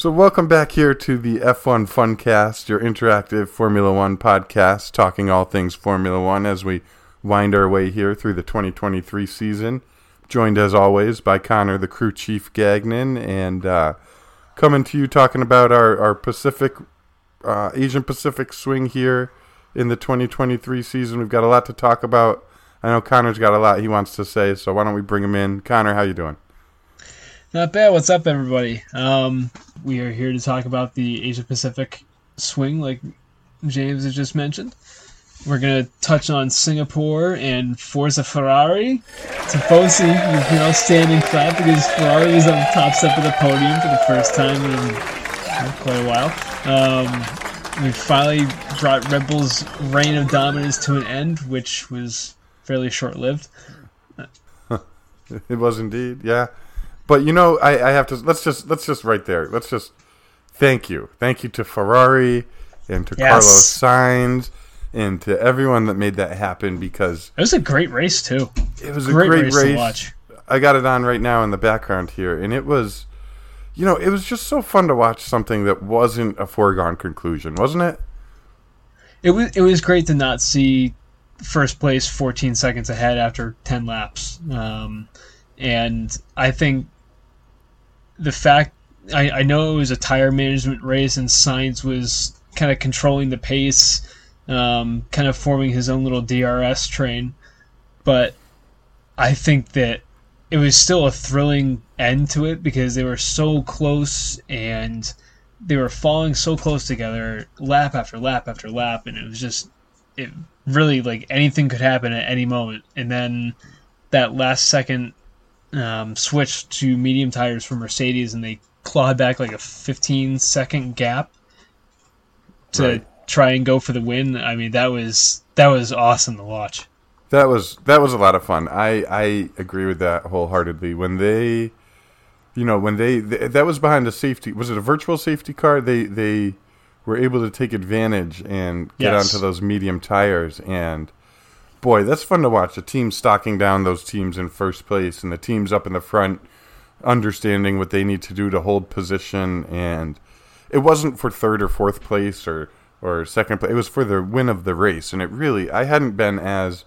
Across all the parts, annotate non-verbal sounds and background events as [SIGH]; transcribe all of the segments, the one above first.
So, welcome back here to the F1 Funcast, your interactive Formula One podcast, talking all things Formula One as we wind our way here through the 2023 season. Joined as always by Connor, the crew chief Gagnon, and uh, coming to you talking about our, our Pacific, uh, Asian Pacific swing here in the 2023 season. We've got a lot to talk about. I know Connor's got a lot he wants to say, so why don't we bring him in? Connor, how you doing? Not bad. What's up, everybody? Um, we are here to talk about the Asia Pacific swing, like James has just mentioned. We're going to touch on Singapore and Forza Ferrari. Tifosi, you know, standing clap because Ferrari is on the top step of the podium for the first time in quite a while. Um, we finally brought Red Bull's reign of dominance to an end, which was fairly short lived. [LAUGHS] it was indeed, yeah. But you know, I, I have to let's just let's just right there. Let's just thank you, thank you to Ferrari and to yes. Carlos Sainz and to everyone that made that happen because it was a great race too. It was great a great race, race, to watch. I got it on right now in the background here, and it was, you know, it was just so fun to watch something that wasn't a foregone conclusion, wasn't it? It was. It was great to not see first place 14 seconds ahead after 10 laps, um, and I think the fact I, I know it was a tire management race and Sainz was kind of controlling the pace, um, kind of forming his own little DRS train, but I think that it was still a thrilling end to it because they were so close and they were falling so close together lap after lap after lap and it was just it really like anything could happen at any moment. And then that last second um, switched to medium tires for Mercedes, and they clawed back like a 15 second gap to right. try and go for the win. I mean, that was that was awesome to watch. That was that was a lot of fun. I I agree with that wholeheartedly. When they, you know, when they, they that was behind a safety. Was it a virtual safety car? They they were able to take advantage and get yes. onto those medium tires and boy, that's fun to watch. The team stocking down those teams in first place, and the teams up in the front understanding what they need to do to hold position. And it wasn't for third or fourth place or or second place. It was for the win of the race. And it really, I hadn't been as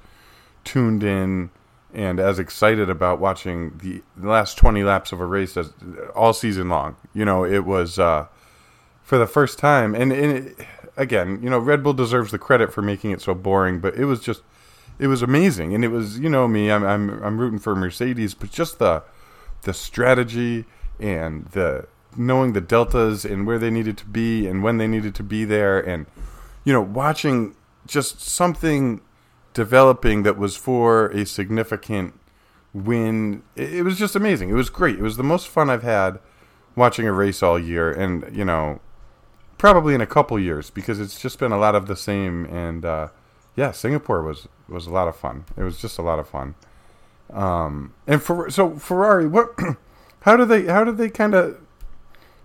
tuned in and as excited about watching the last 20 laps of a race as all season long. You know, it was uh, for the first time. And, and it, again, you know, Red Bull deserves the credit for making it so boring, but it was just it was amazing, and it was you know me, I'm I'm I'm rooting for Mercedes, but just the the strategy and the knowing the deltas and where they needed to be and when they needed to be there, and you know watching just something developing that was for a significant win. It, it was just amazing. It was great. It was the most fun I've had watching a race all year, and you know probably in a couple years because it's just been a lot of the same and. Uh, yeah, Singapore was was a lot of fun. It was just a lot of fun. Um, and for so Ferrari, what? [CLEARS THROAT] how do they? How did they kind of?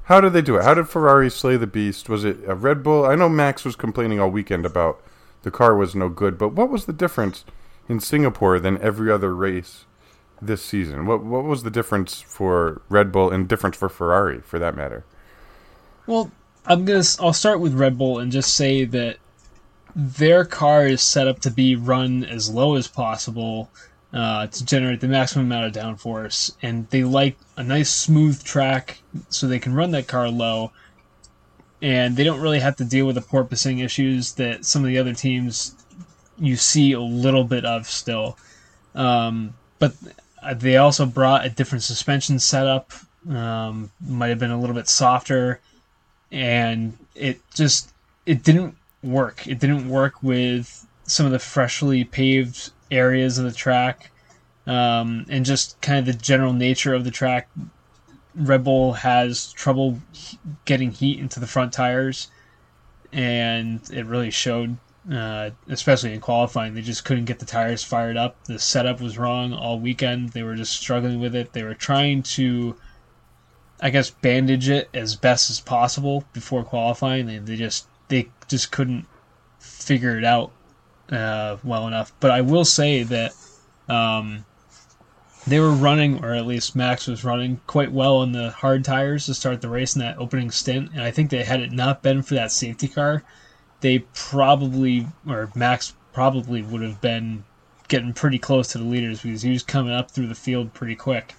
How did they do it? How did Ferrari slay the beast? Was it a Red Bull? I know Max was complaining all weekend about the car was no good, but what was the difference in Singapore than every other race this season? What what was the difference for Red Bull and difference for Ferrari, for that matter? Well, I'm gonna. I'll start with Red Bull and just say that their car is set up to be run as low as possible uh, to generate the maximum amount of downforce, and they like a nice smooth track so they can run that car low, and they don't really have to deal with the porpoising issues that some of the other teams you see a little bit of still. Um, but they also brought a different suspension setup, um, might have been a little bit softer, and it just it didn't work. It didn't work with some of the freshly paved areas of the track, um, and just kind of the general nature of the track. Red Bull has trouble getting heat into the front tires, and it really showed, uh, especially in qualifying. They just couldn't get the tires fired up. The setup was wrong all weekend. They were just struggling with it. They were trying to, I guess, bandage it as best as possible before qualifying, and they just they just couldn't figure it out uh, well enough. But I will say that um, they were running, or at least Max was running quite well on the hard tires to start the race in that opening stint. And I think that had it not been for that safety car, they probably, or Max probably would have been getting pretty close to the leaders because he was coming up through the field pretty quick.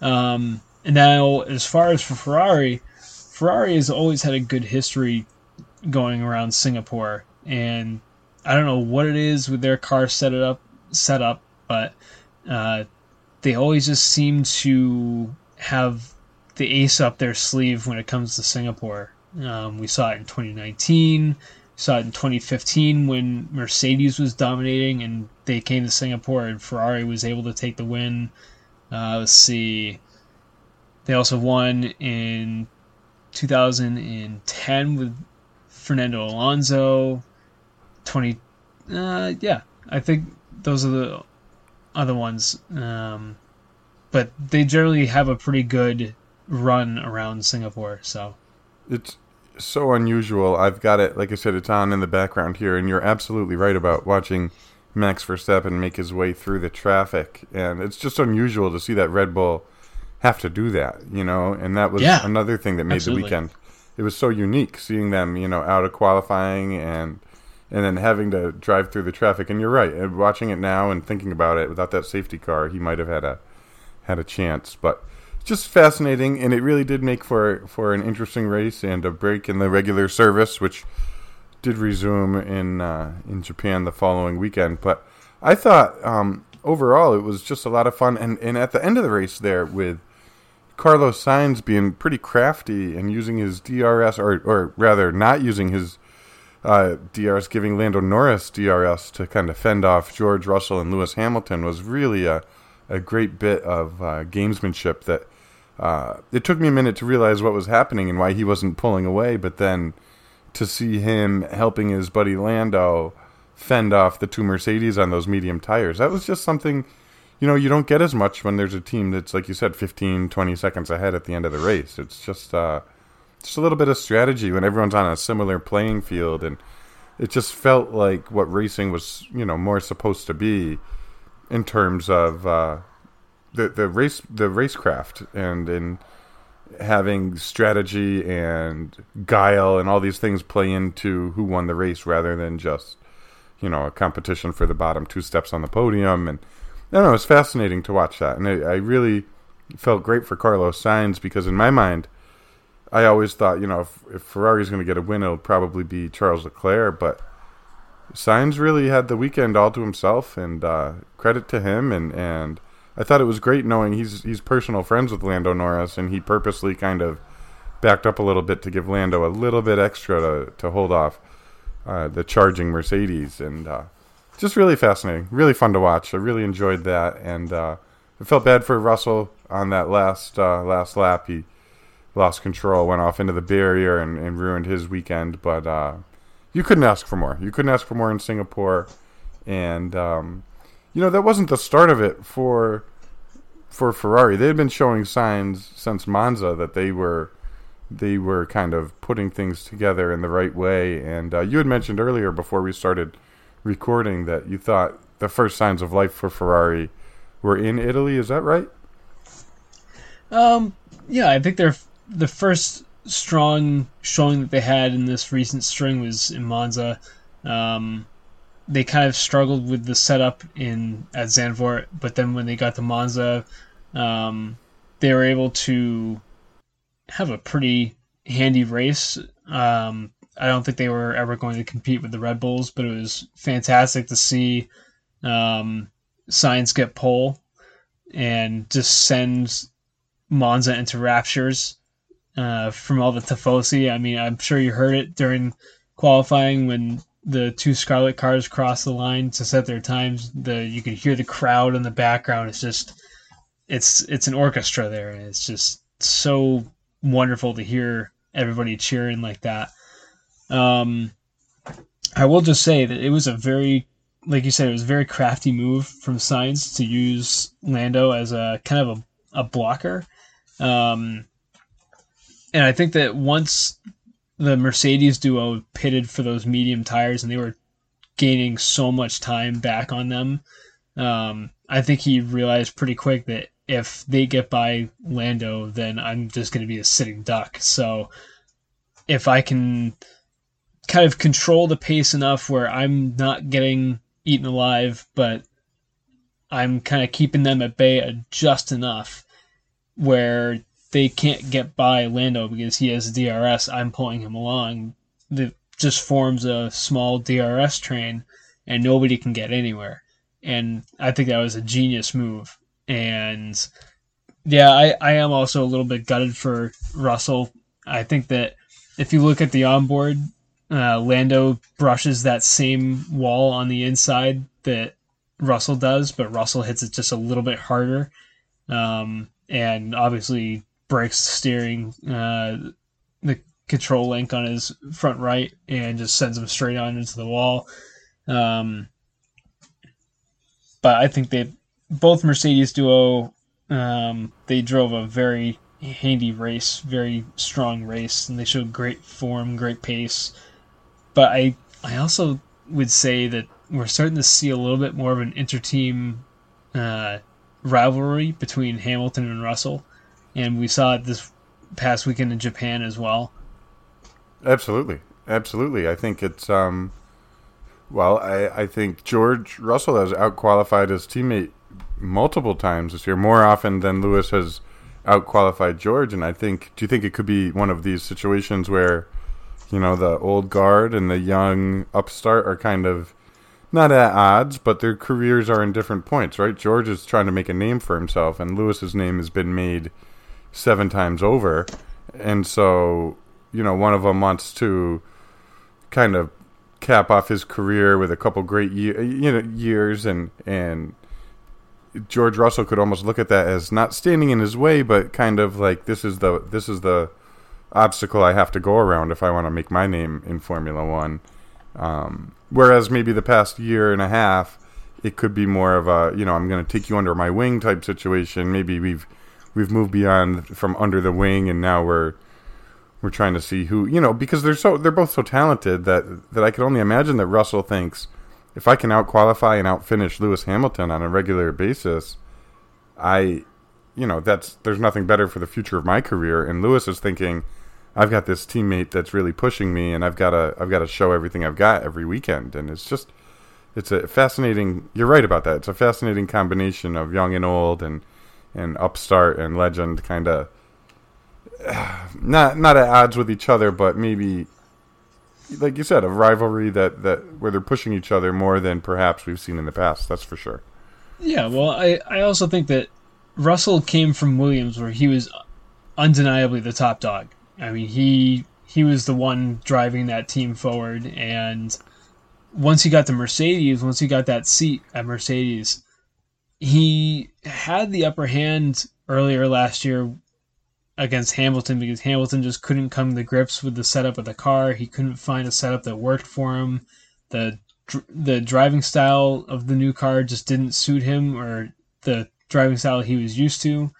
Um, and now, as far as for Ferrari, Ferrari has always had a good history going around Singapore, and I don't know what it is with their car set up, set up, but uh, they always just seem to have the ace up their sleeve when it comes to Singapore. Um, we saw it in 2019. We saw it in 2015 when Mercedes was dominating and they came to Singapore and Ferrari was able to take the win. Uh, let's see. They also won in 2010 with Fernando Alonso. 20. Uh, yeah, I think those are the other ones. Um, but they generally have a pretty good run around Singapore. So it's so unusual. I've got it, like I said, it's on in the background here, and you're absolutely right about watching Max Verstappen make his way through the traffic, and it's just unusual to see that Red Bull have to do that, you know. And that was Yeah, another thing that made absolutely. the weekend. It was so unique seeing them, you know, out of qualifying and and then having to drive through the traffic. And you're right, watching it now and thinking about it, without that safety car, he might have had a had a chance. But just fascinating, and it really did make for for an interesting race and a break in the regular service, which did resume in uh, in Japan the following weekend. But I thought um, overall it was just a lot of fun, and and at the end of the race there with Carlos Sainz being pretty crafty and using his DRS, or or rather not using his uh, DRS, giving Lando Norris DRS to kind of fend off George Russell and Lewis Hamilton was really a a great bit of uh, gamesmanship that uh, it took me a minute to realize what was happening and why he wasn't pulling away, but then to see him helping his buddy Lando fend off the two Mercedes on those medium tires, that was just something, you know, you don't get as much when there's a team that's, like you said, 15, 20 seconds ahead at the end of the race. It's just, uh, just a little bit of strategy when everyone's on a similar playing field. And it just felt like what racing was, you know, more supposed to be in terms of uh, the the race the racecraft and in having strategy and guile and all these things play into who won the race rather than just you know a competition for the bottom two steps on the podium and I don't know it's fascinating to watch that and I, I really felt great for Carlos Sainz because in my mind I always thought you know if, if Ferrari's going to get a win it'll probably be Charles Leclerc but Sainz really had the weekend all to himself, and uh, credit to him. And, and I thought it was great knowing he's he's personal friends with Lando Norris, and he purposely kind of backed up a little bit to give Lando a little bit extra to, to hold off uh, the charging Mercedes, and uh, just really fascinating, really fun to watch. I really enjoyed that, and uh, I felt bad for Russell on that last uh, last lap. He lost control, went off into the barrier, and, and ruined his weekend, but. Uh, you couldn't ask for more. You couldn't ask for more in Singapore, and um, you know that wasn't the start of it for for Ferrari. They had been showing signs since Monza that they were they were kind of putting things together in the right way. And uh, you had mentioned earlier before we started recording that you thought the first signs of life for Ferrari were in Italy. Is that right? Um, yeah, I think they're the first strong showing that they had in this recent string was in Monza. Um, they kind of struggled with the setup in at Zandvoort, but then when they got to Monza, um, they were able to have a pretty handy race. Um, I don't think they were ever going to compete with the Red Bulls, but it was fantastic to see um, Sainz get pole and just send Monza into raptures uh, from all the tifosi. I mean, I'm sure you heard it during qualifying when the two Scarlet cars crossed the line to set their times. The you could hear the crowd in the background. It's just it's it's an orchestra there, and it's just so wonderful to hear everybody cheering like that. Um, I will just say that it was a very like you said, it was a very crafty move from Sainz to use Lando as a kind of a, a blocker. Um, and I think that once the Mercedes duo pitted for those medium tires and they were gaining so much time back on them, Um, I think he realized pretty quick that if they get by Lando, then I'm just going to be a sitting duck. So if I can kind of control the pace enough where I'm not getting eaten alive, but I'm kind of keeping them at bay just enough where they can't get by Lando because he has DRS. I'm pulling him along. That just forms a small DRS train, and nobody can get anywhere. And I think that was a genius move. And yeah, I, I am also a little bit gutted for Russell. I think that if you look at the onboard, uh, Lando brushes that same wall on the inside that Russell does, but Russell hits it just a little bit harder. Um, and obviously breaks the steering, uh, the control link on his front right, and just sends him straight on into the wall. Um, but I think they both Mercedes duo um, they drove a very handy race, very strong race, and they showed great form, great pace. But I I also would say that we're starting to see a little bit more of an interteam uh, rivalry between Hamilton and Russell, and we saw it this past weekend in Japan as well. Absolutely, absolutely. I think it's um, well, I I think George Russell has outqualified his teammate multiple times this year, more often than Lewis has outqualified George. And I think, do you think it could be one of these situations where, you know, the old guard and the young upstart are kind of not at odds, but their careers are in different points, right? George is trying to make a name for himself, and Lewis's name has been made seven times over. And so, you know, one of them wants to kind of cap off his career with a couple great year, you know, years and and George Russell could almost look at that as not standing in his way, but kind of like this is the this is the obstacle I have to go around if I want to make my name in Formula One. Um, whereas maybe the past year and a half, it could be more of a you know I'm going to take you under my wing type situation. Maybe we've we've moved beyond from under the wing and now we're we're trying to see who you know because they're so they're both so talented that that I can only imagine that Russell thinks if I can out qualify and out finish Lewis Hamilton on a regular basis, I, you know, that's there's nothing better for the future of my career. And Lewis is thinking, I've got this teammate that's really pushing me, and I've got to I've got to show everything I've got every weekend. And it's just it's a fascinating. You're right about that. It's a fascinating combination of young and old, and and upstart and legend, kind of [SIGHS] not not at odds with each other, but maybe like you said, a rivalry that, that where they're pushing each other more than perhaps we've seen in the past. That's for sure. Yeah, well, I, I also think that Russell came from Williams, where he was undeniably the top dog. I mean, he he was the one driving that team forward, and once he got to Mercedes, once he got that seat at Mercedes, he had the upper hand earlier last year against Hamilton because Hamilton just couldn't come to grips with the setup of the car. He couldn't find a setup that worked for him. The the driving style of the new car just didn't suit him or the driving style he was used to.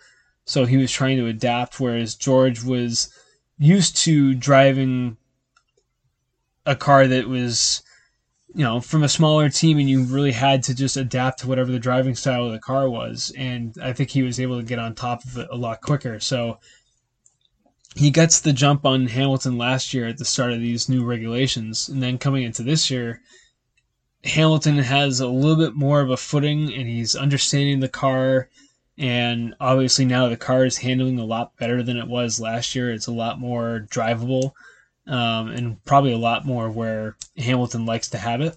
So he was trying to adapt whereas George was used to driving a car that was you know from a smaller team and you really had to just adapt to whatever the driving style of the car was and I think he was able to get on top of it a lot quicker. So he gets the jump on Hamilton last year at the start of these new regulations, and then coming into this year, Hamilton has a little bit more of a footing, and he's understanding the car. And obviously now the car is handling a lot better than it was last year. It's a lot more drivable, um, and probably a lot more where Hamilton likes to have it.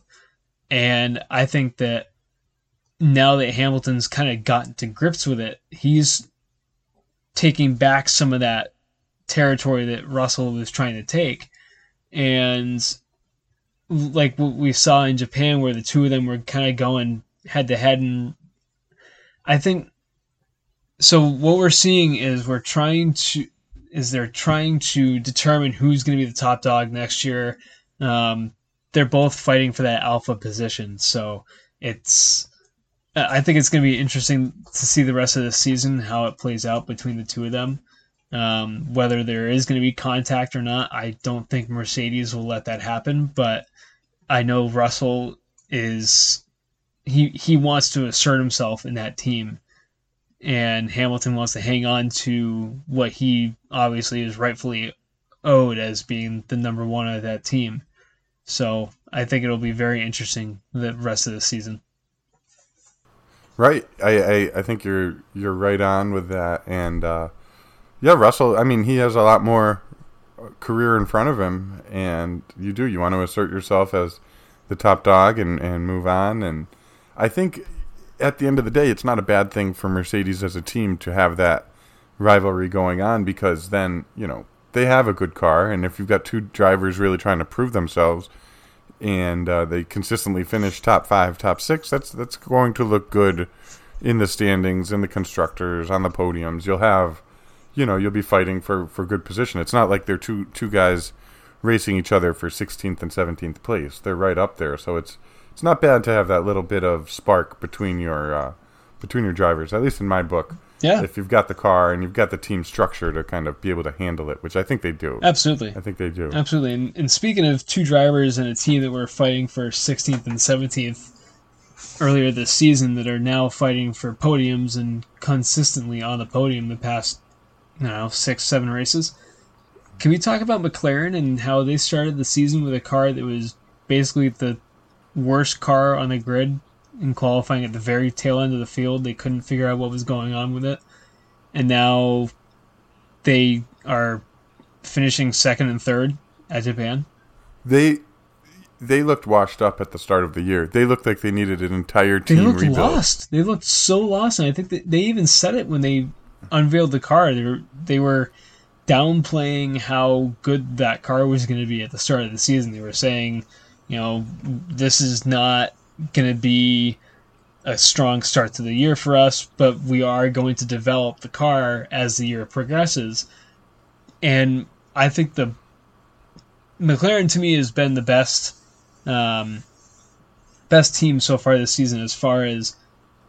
And I think that now that Hamilton's kind of gotten to grips with it, he's taking back some of that territory that Russell was trying to take. And like what we saw in Japan, where the two of them were kind of going head to head, and I think so. What we're seeing is we're trying to is they're trying to determine who's going to be the top dog next year. Um, they're both fighting for that alpha position, so it's. I think it's going to be interesting to see the rest of the season how it plays out between the two of them. Um, whether there is going to be contact or not, I don't think Mercedes will let that happen. But I know Russell is he he wants to assert himself in that team, and Hamilton wants to hang on to what he obviously is rightfully owed as being the number one of that team. So I think it'll be very interesting the rest of the season. Right, I, I, I think you're you're right on with that, and uh, yeah, Russell. I mean, he has a lot more career in front of him, and you do you want to assert yourself as the top dog and and move on, and I think at the end of the day, it's not a bad thing for Mercedes as a team to have that rivalry going on because then you know they have a good car, and if you've got two drivers really trying to prove themselves, and uh, they consistently finish top five, top six, that's that's going to look good in the standings, in the constructors, on the podiums. You'll have, you know, you'll be fighting for for good position. It's not like they're two two guys racing each other for 16th and 17th place. They're right up there, so it's it's not bad to have that little bit of spark between your uh, between your drivers. At least in my book. Yeah. If you've got the car and you've got the team structure to kind of be able to handle it, which I think they do. Absolutely. I think they do. Absolutely. And, and speaking of two drivers and a team that were fighting for 16th and 17th earlier this season that are now fighting for podiums and consistently on the podium the past, know, six, seven races. Can we talk about McLaren and how they started the season with a car that was basically the worst car on the grid in qualifying at the very tail end of the field. They couldn't figure out what was going on with it. And now they are finishing second and third at Japan. They they looked washed up at the start of the year. They looked like they needed an entire team They looked rebuild. lost. They looked so lost, and I think they even said it when they unveiled the car. They were they were downplaying how good that car was going to be at the start of the season. They were saying, you know, this is not going to be a strong start to the year for us, but we are going to develop the car as the year progresses. And I think the McLaren to me has been the best um, best team so far this season as far as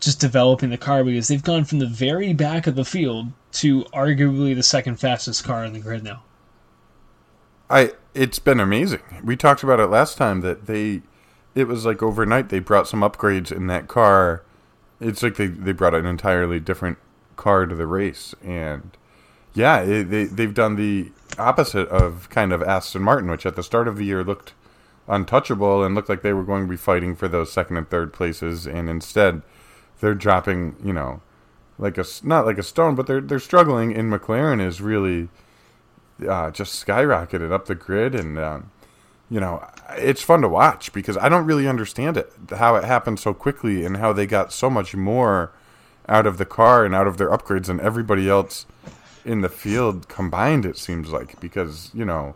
just developing the car because they've gone from the very back of the field to arguably the second fastest car in the grid now. I it's been amazing. We talked about it last time that they it was like overnight they brought some upgrades in that car. It's like they, they brought an entirely different car to the race and yeah, it, they they've done the opposite of kind of Aston Martin, which at the start of the year looked untouchable and looked like they were going to be fighting for those second and third places, and instead they're dropping, you know, like a not like a stone, but they're they're struggling. And McLaren is really uh, just skyrocketed up the grid, and um, you know, it's fun to watch because I don't really understand it how it happened so quickly and how they got so much more out of the car and out of their upgrades than everybody else in the field combined. It seems like because you know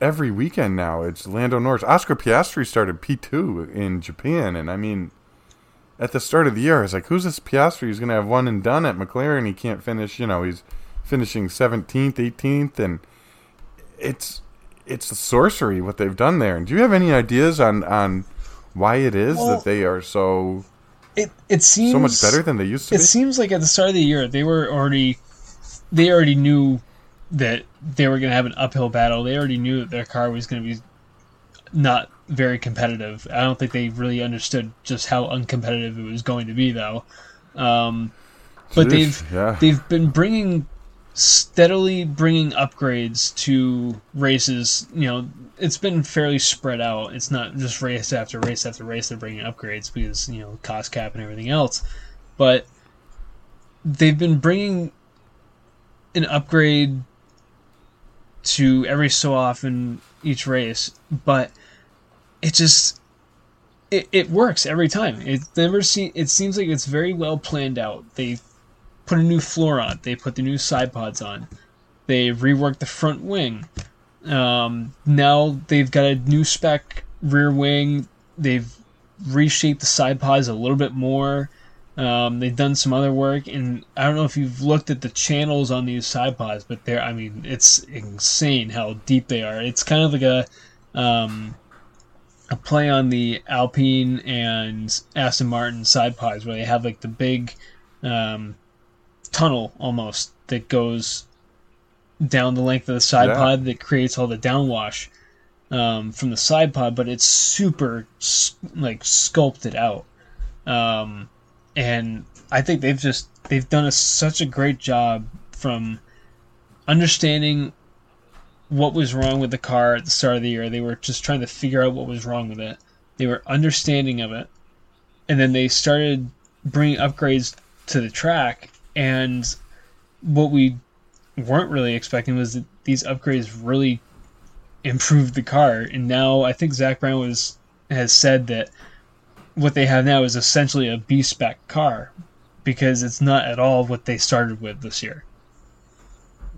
every weekend now it's Lando Norris. Oscar Piastri started P two in Japan, and I mean, at the start of the year, I was like, "Who's this Piastri? He's going to have one and done at McLaren. He can't finish. You know, he's finishing seventeenth, eighteenth, and it's it's a sorcery what they've done there. And do you have any ideas on on why it is Well, that they are so It it seems so much better than they used to be? It be? seems like at the start of the year they were already they already knew that they were going to have an uphill battle. They already knew that their car was going to be not very competitive. I don't think they really understood just how uncompetitive it was going to be, though. Um, but they've yeah. they've been bringing steadily bringing upgrades to races. You know, it's been fairly spread out. It's not just race after race after race. They're bringing upgrades because you know cost cap and everything else, but they've been bringing an upgrade to every so often each race, but it just it, it works every time. It never see it seems like it's very well planned out. They put a new floor on. They put the new side pods on. They reworked the front wing. Um, now they've got a new spec rear wing. They've reshaped the side pods a little bit more. Um, they've done some other work, and I don't know if you've looked at the channels on these side pods, but they're, I mean, it's insane how deep they are. It's kind of like a, um, a play on the Alpine and Aston Martin side pods where they have like the big, um, tunnel almost that goes down the length of the side Yeah. pod that creates all the downwash um, from the side pod, but it's super like sculpted out. um, and I think they've just they've done a, such a great job from understanding what was wrong with the car at the start of the year. They were just trying to figure out what was wrong with it. They were understanding of it, and then they started bringing upgrades to the track. And what we weren't really expecting was that these upgrades really improved the car. And now I think Zak Brown was has said that what they have now is essentially a B spec car because it's not at all what they started with this year.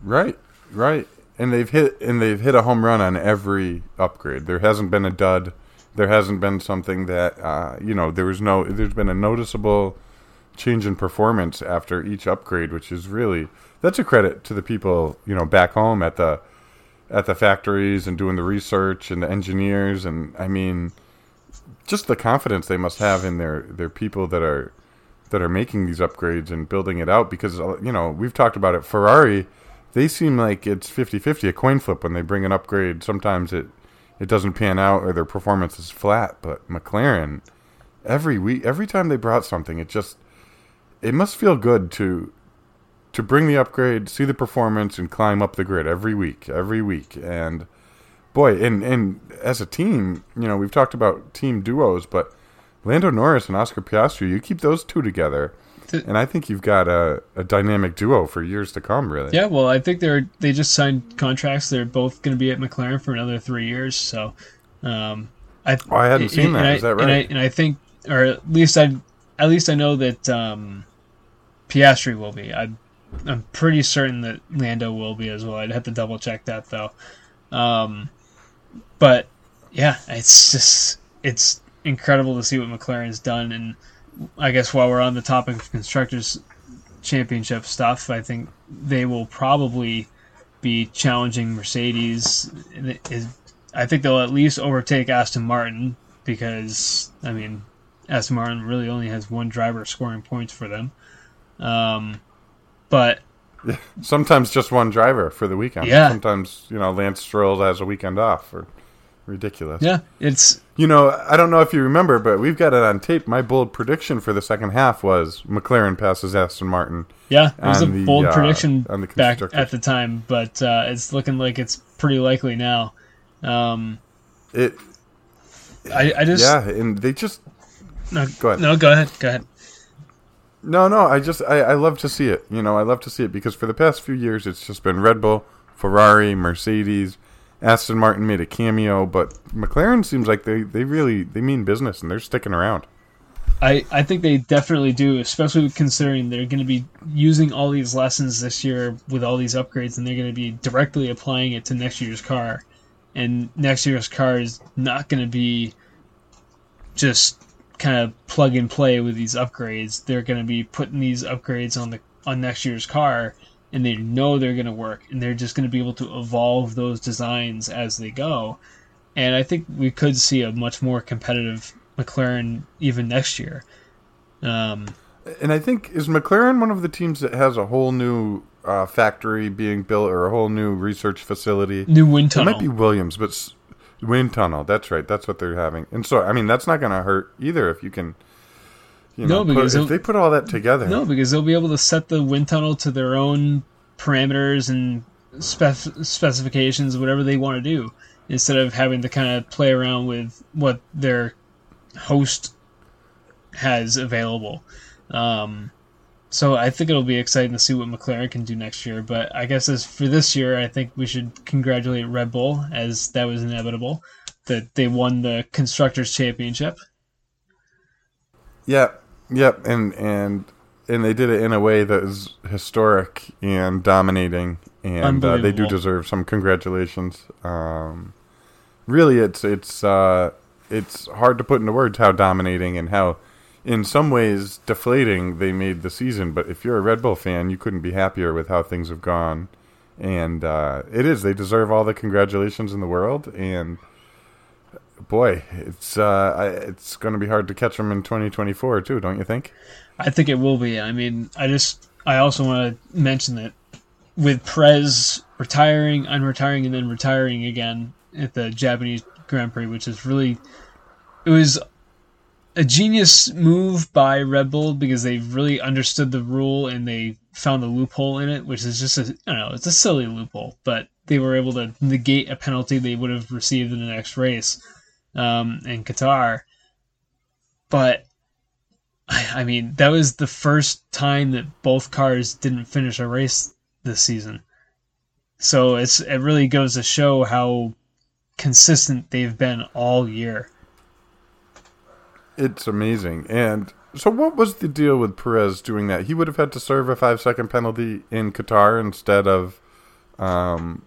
Right, right. And they've hit and they've hit a home run on every upgrade. There hasn't been a dud. There hasn't been something that uh, you know. There was no. There's been a noticeable change in performance after each upgrade, which is really that's a credit to the people you know back home at the at the factories and doing the research and the engineers and I mean just the confidence they must have in their their people that are that are making these upgrades and building it out because uh, you know we've talked about it. Ferrari they seem like it's 50-50 a coin flip when they bring an upgrade. Sometimes it it doesn't pan out or their performance is flat but McLaren every week every time they brought something it just it must feel good to to bring the upgrade see the performance and climb up the grid every week every week. And boy and and as a team you know we've talked about team duos but Lando Norris and Oscar Piastri you keep those two together and I think you've got a, a dynamic duo for years to come, really. Yeah, well, I think they're they just signed contracts. They're both going to be at McLaren for another three years. So, um, I oh, I hadn't seen that. I, Is that right? And I, and I, think, or at least I, at least I know that um, Piastri will be. I, I'm pretty certain that Lando will be as well. I'd have to double check that though. Um, but yeah, it's just it's incredible to see what McLaren's done and I guess while we're on the topic of constructors championship stuff, I think they will probably be challenging Mercedes. I think they'll at least overtake Aston Martin because I mean Aston Martin really only has one driver scoring points for them. Um, but [LAUGHS] sometimes just one driver for the weekend. Yeah. Sometimes you know Lance Stroll has a weekend off. Or ridiculous. Yeah, it's you know I don't know if you remember, but we've got it on tape. My bold prediction for the second half was McLaren passes Aston Martin. Yeah, it was a the, bold uh, prediction back at the time, but uh, it's looking like it's pretty likely now. Um, it, I, I just yeah, and they just no go ahead. No, go ahead. Go ahead. No, no, I just I, I love to see it. You know, I love to see it because for the past few years it's just been Red Bull, Ferrari, Mercedes, Aston Martin made a cameo, but McLaren seems like they, they really they mean business and they're sticking around. I, I think they definitely do, especially considering they're going to be using all these lessons this year with all these upgrades, and they're going to be directly applying it to next year's car. And next year's car is not going to be just kind of plug and play with these upgrades. They're going to be putting these upgrades on the on next year's car and they know they're going to work and they're just going to be able to evolve those designs as they go. And I think we could see a much more competitive McLaren even next year. Um, and I think is McLaren one of the teams that has a whole new uh, factory being built or a whole new research facility. New wind tunnel. It might be Williams, but wind tunnel. That's right. That's what they're having. And so I mean that's not going to hurt either if you can you know, no, because put, if they put all that together. No, because they'll be able to set the wind tunnel to their own parameters and spec- specifications, whatever they want to do, instead of having to kind of play around with what their host has available. Um, so I think it'll be exciting to see what McLaren can do next year. But I guess as for this year, I think we should congratulate Red Bull as that was inevitable that they won the constructors championship. Yeah, Yep, and and and they did it in a way that is historic and dominating, and uh, they do deserve some congratulations. Um, really, it's it's uh, it's hard to put into words how dominating and how, in some ways, deflating they made the season. But if you're a Red Bull fan, you couldn't be happier with how things have gone, and uh, it is they deserve all the congratulations in the world, and boy, it's uh, it's going to be hard to catch them in 2024 too, don't you think? I think it will be. I mean, I just I also want to mention that with Prez retiring, unretiring, and then retiring again at the Japanese Grand Prix, which is really it was a genius move by Red Bull because they really understood the rule and they found the loophole in it, which is just a I don't know, it's a silly loophole, but they were able to negate a penalty they would have received in the next race um, in Qatar. But I mean, that was the first time that both cars didn't finish a race this season. So it's it really goes to show how consistent they've been all year. It's amazing. And so, what was the deal with Perez doing that? He would have had to serve a five second penalty in Qatar instead of. Um,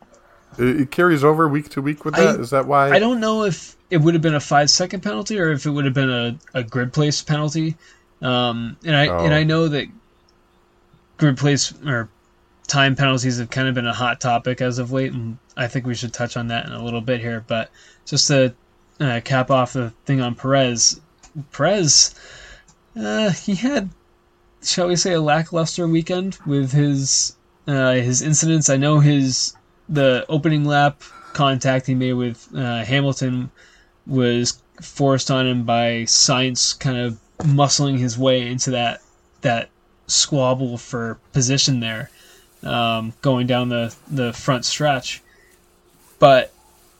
it, it carries over week to week with that. I, Is that why? I don't know if it would have been a five second penalty or if it would have been a, a grid place penalty. Um, and I oh. and I know that grid place or time penalties have kind of been a hot topic as of late, and I think we should touch on that in a little bit here. But just to uh, cap off the thing on Perez, Perez, uh, he had, shall we say, a lackluster weekend with his uh, his incidents. I know his the opening lap contact he made with uh, Hamilton was forced on him by Sainz kind of muscling his way into that that squabble for position there, um, going down the the front stretch. But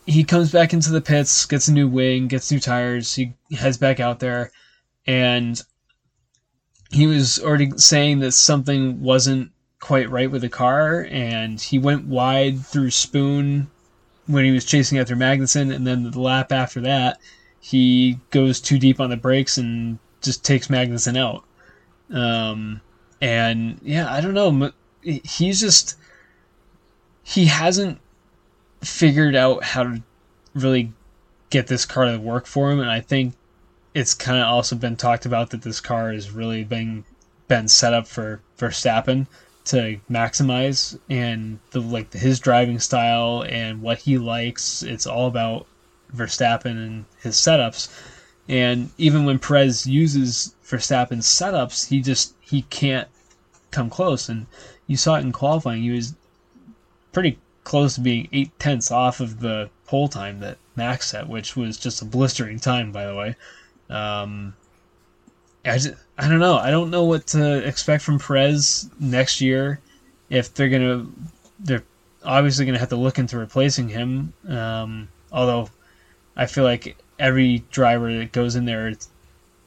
he comes back into the pits, gets a new wing, gets new tires. He heads back out there, and he was already saying that something wasn't quite right with the car, and he went wide through Spoon when he was chasing after Magnussen, and then the lap after that, he goes too deep on the brakes and just takes Magnussen out. Um, and yeah, I don't know. He's just he hasn't figured out how to really get this car to work for him, and I think it's kind of also been talked about that this car has really been been set up for Verstappen to maximize and the like his driving style and what he likes. It's all about Verstappen and his setups. And even when Perez uses Verstappen's setups, he just he can't come close. And you saw it in qualifying; he was pretty close to being eight tenths off of the pole time that Max set, which was just a blistering time, by the way. Um, I just, I don't know. I don't know what to expect from Perez next year. If they're gonna, they're obviously gonna have to look into replacing him. Um, although, I feel like every driver that goes in there, it's,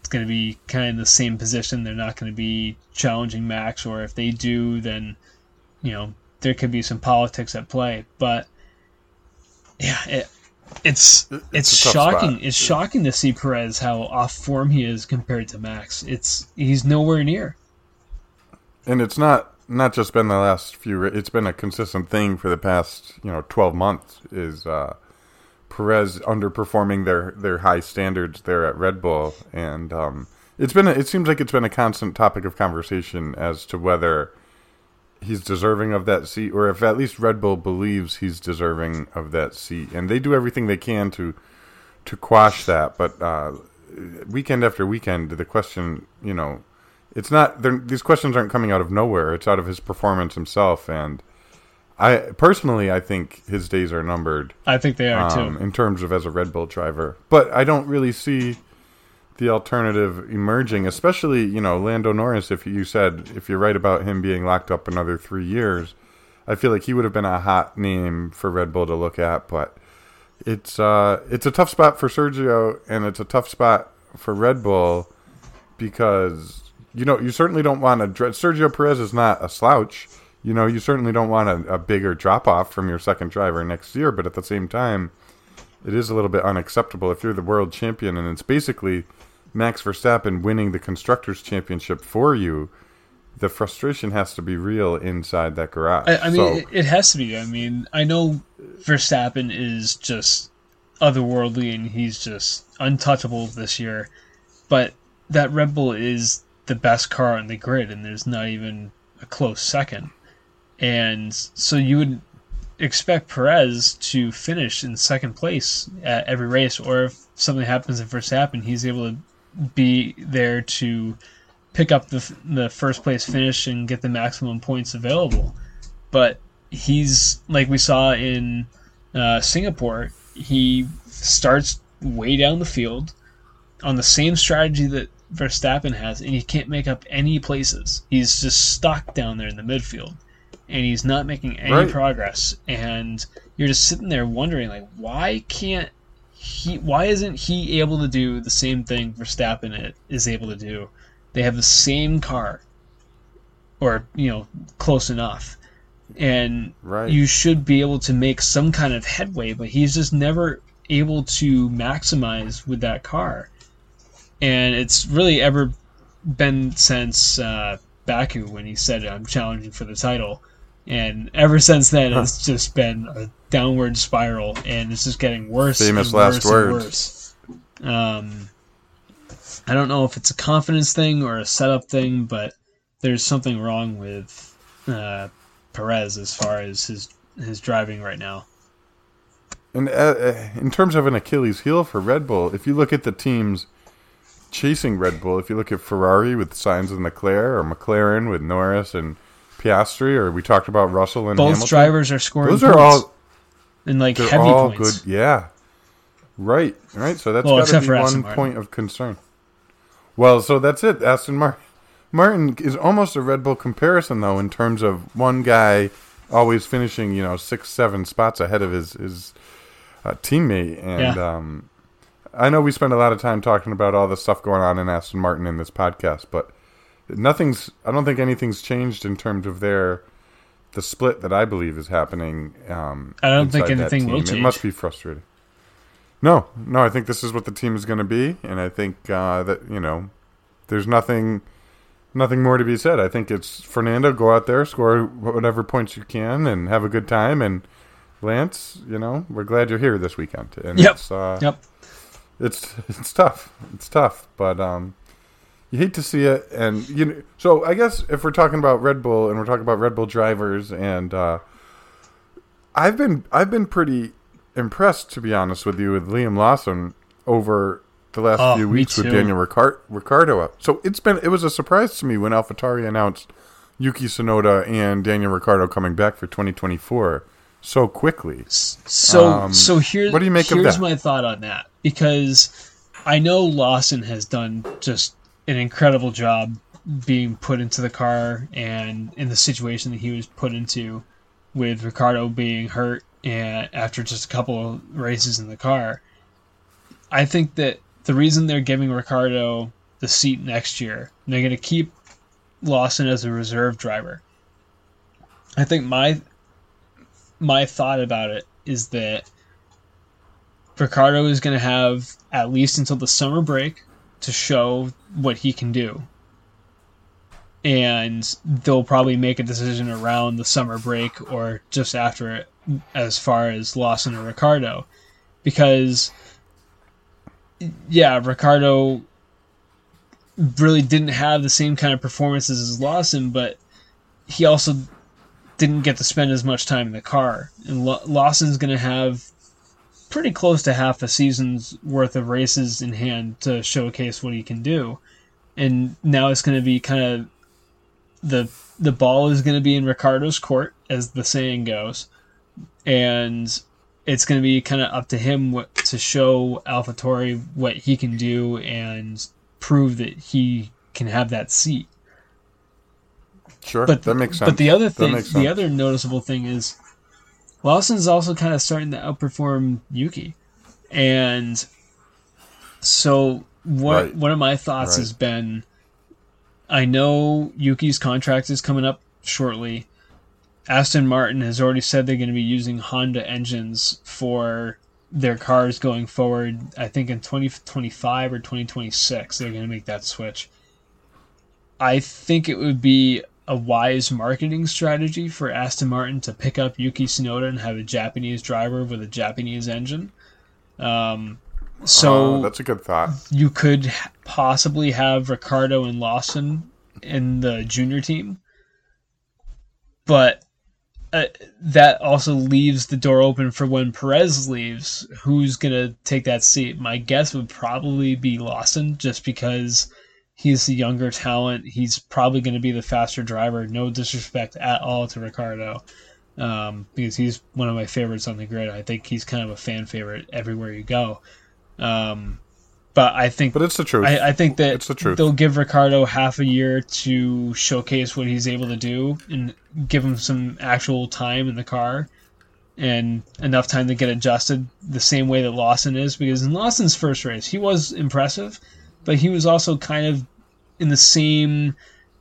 it's to be kind of the same position. They're not to be challenging Max, or if they do, then you know there could be some politics at play. But yeah, it, it's it's, it's shocking. It's shocking to see Perez how off form he is compared to Max. It's he's nowhere near. And it's not not just been the last few. It's been a consistent thing for the past you know twelve months. Is uh, Perez underperforming their their high standards there at Red Bull, and um, it's been a, it seems like it's been a constant topic of conversation as to whether he's deserving of that seat, or if at least Red Bull believes he's deserving of that seat, and they do everything they can to to quash that. But uh, weekend after weekend, the question, you know, it's not these questions aren't coming out of nowhere. It's out of his performance himself, and I personally, I think his days are numbered. I think they are um, too, in terms of as a Red Bull driver. But I don't really see the alternative emerging, especially you know Lando Norris. If you said if you're right about him being locked up another three years, I feel like he would have been a hot name for Red Bull to look at. But it's uh, it's a tough spot for Sergio, and it's a tough spot for Red Bull because you know you certainly don't want to. Sergio Perez is not a slouch. You know you certainly don't want a, a bigger drop off from your second driver next year, but at the same time. It is a little bit unacceptable if you're the world champion, and it's basically Max Verstappen winning the constructors championship for you, the frustration has to be real inside that garage. I, I mean, so, it, has to be. I mean, I know Verstappen is just otherworldly and he's just untouchable this year, but that Red Bull is the best car on the grid, and there's not even a close second. And so you would expect Perez to finish in second place at every race, or if something happens in Verstappen, he's able to be there to pick up the the first place finish and get the maximum points available. But he's like we saw in uh, Singapore. He starts way down the field on the same strategy that Verstappen has, and he can't make up any places. He's just stuck down there in the midfield, and he's not making any Right. progress. And you're just sitting there wondering, like, why can't he? Why isn't he able to do the same thing Verstappen is able to do? They have the same car, or you know, close enough, and Right. you should be able to make some kind of headway, but he's just never able to maximize with that car. And it's really ever been since uh, Baku when he said, I'm challenging for the title. And ever since then, it's just been a downward spiral, and it's just getting worse. Famous and last worse and words. worse. Um, I don't know if it's a confidence thing or a setup thing, but there's something wrong with uh, Perez as far as his his driving right now. And uh, uh, in terms of an Achilles heel for Red Bull, if you look at the teams chasing Red Bull, if you look at Ferrari with Sainz and Leclerc, or McLaren with Norris and Piastri, or we talked about Russell and Both Hamilton, drivers are scoring. those are points, all and like they're heavy all points. good. Yeah, right, right. So that's Well, got to be one Martin. point of concern. Well, so that's it. Aston Martin. Martin is almost a Red Bull comparison, though, in terms of one guy always finishing, you know, six, seven spots ahead of his his uh, teammate. And Yeah. um, I know we spend a lot of time talking about all the stuff going on in Aston Martin in this podcast, but nothing's. I don't think anything's changed in terms of their the split that I believe is happening. Um, I don't think anything will change. It must be frustrating. No, no, I think this is what the team is going to be, and I think uh, that you know, there's nothing, nothing more to be said. I think it's Fernando. Go out there, score whatever points you can, and have a good time. And Lance, you know, we're glad you're here this weekend. And Yep. it's, uh, Yep. it's it's tough. It's tough, but um, you hate to see it. And you know, so I guess if we're talking about Red Bull and we're talking about Red Bull drivers, and uh, I've been I've been pretty impressed to be honest with you with Liam Lawson over the last Oh, few weeks with. Daniel Ricard- Ricciardo. So it's been it was a surprise to me when AlphaTauri announced Yuki Tsunoda and Daniel Ricciardo coming back for 2024 so quickly. So Um, so here, what do you make of here's that? my thought on that because I know Lawson has done just an incredible job being put into the car and in the situation that he was put into with Ricciardo being hurt and after just a couple of races in the car. I think that the reason they're giving Ricciardo the seat next year, they're going to keep Lawson as a reserve driver. I think my my thought about it is that Ricciardo is going to have at least until the summer break to show what he can do. And they'll probably make a decision around the summer break or just after it as far as Lawson or Ricciardo. Because, yeah, Ricciardo really didn't have the same kind of performances as Lawson, but he also didn't get to spend as much time in the car. And Lawson's going to have pretty close to half a season's worth of races in hand to showcase what he can do. And now it's going to be kind of the the ball is going to be in Ricciardo's court, as the saying goes, and it's going to be kind of up to him what, to show AlphaTauri what he can do and prove that he can have that seat. Sure, But that makes sense. But the other thing, the other noticeable thing is Lawson's also kind of starting to outperform Yuki, and so what? Right. One of my thoughts Right. has been, I know Yuki's contract is coming up shortly. Aston Martin has already said they're going to be using Honda engines for their cars going forward. I think in 2025 or 2026 they're going to make that switch. I think it would be a wise marketing strategy for Aston Martin to pick up Yuki Tsunoda and have a Japanese driver with a Japanese engine. Um, so Uh, that's a good thought. you could possibly have Ricciardo and Lawson in the junior team, but uh, that also leaves the door open for when Perez leaves. Who's gonna take that seat? My guess would probably be Lawson, just because he's the younger talent. He's probably going to be the faster driver. No disrespect at all to Ricciardo, um, because he's one of my favorites on the grid. I think he's kind of a fan favorite everywhere you go. Um, But I think, but it's the truth. I, I think that It's the truth. they'll give Ricciardo half a year to showcase what he's able to do and give him some actual time in the car and enough time to get adjusted the same way that Lawson is. Because in Lawson's first race, he was impressive, but he was also kind of in the same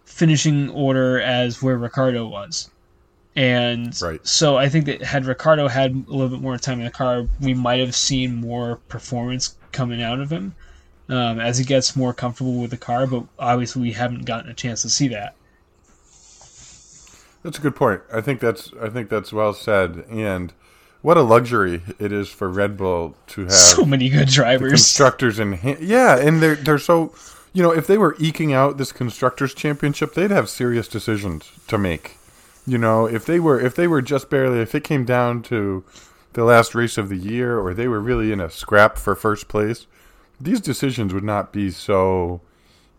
finishing order as where Ricciardo was. And Right. so I think that had Ricciardo had a little bit more time in the car, we might have seen more performance coming out of him um, as he gets more comfortable with the car. But obviously, we haven't gotten a chance to see that. That's a good point. I think that's I think that's well said. And what a luxury it is for Red Bull to [LAUGHS] have So many good drivers. constructors and hand. Yeah, and they're they're so you know if they were eking out this constructors championship, they'd have serious decisions to make. You know, if they were if they were just barely if it came down to the last race of the year or they were really in a scrap for first place, these decisions would not be so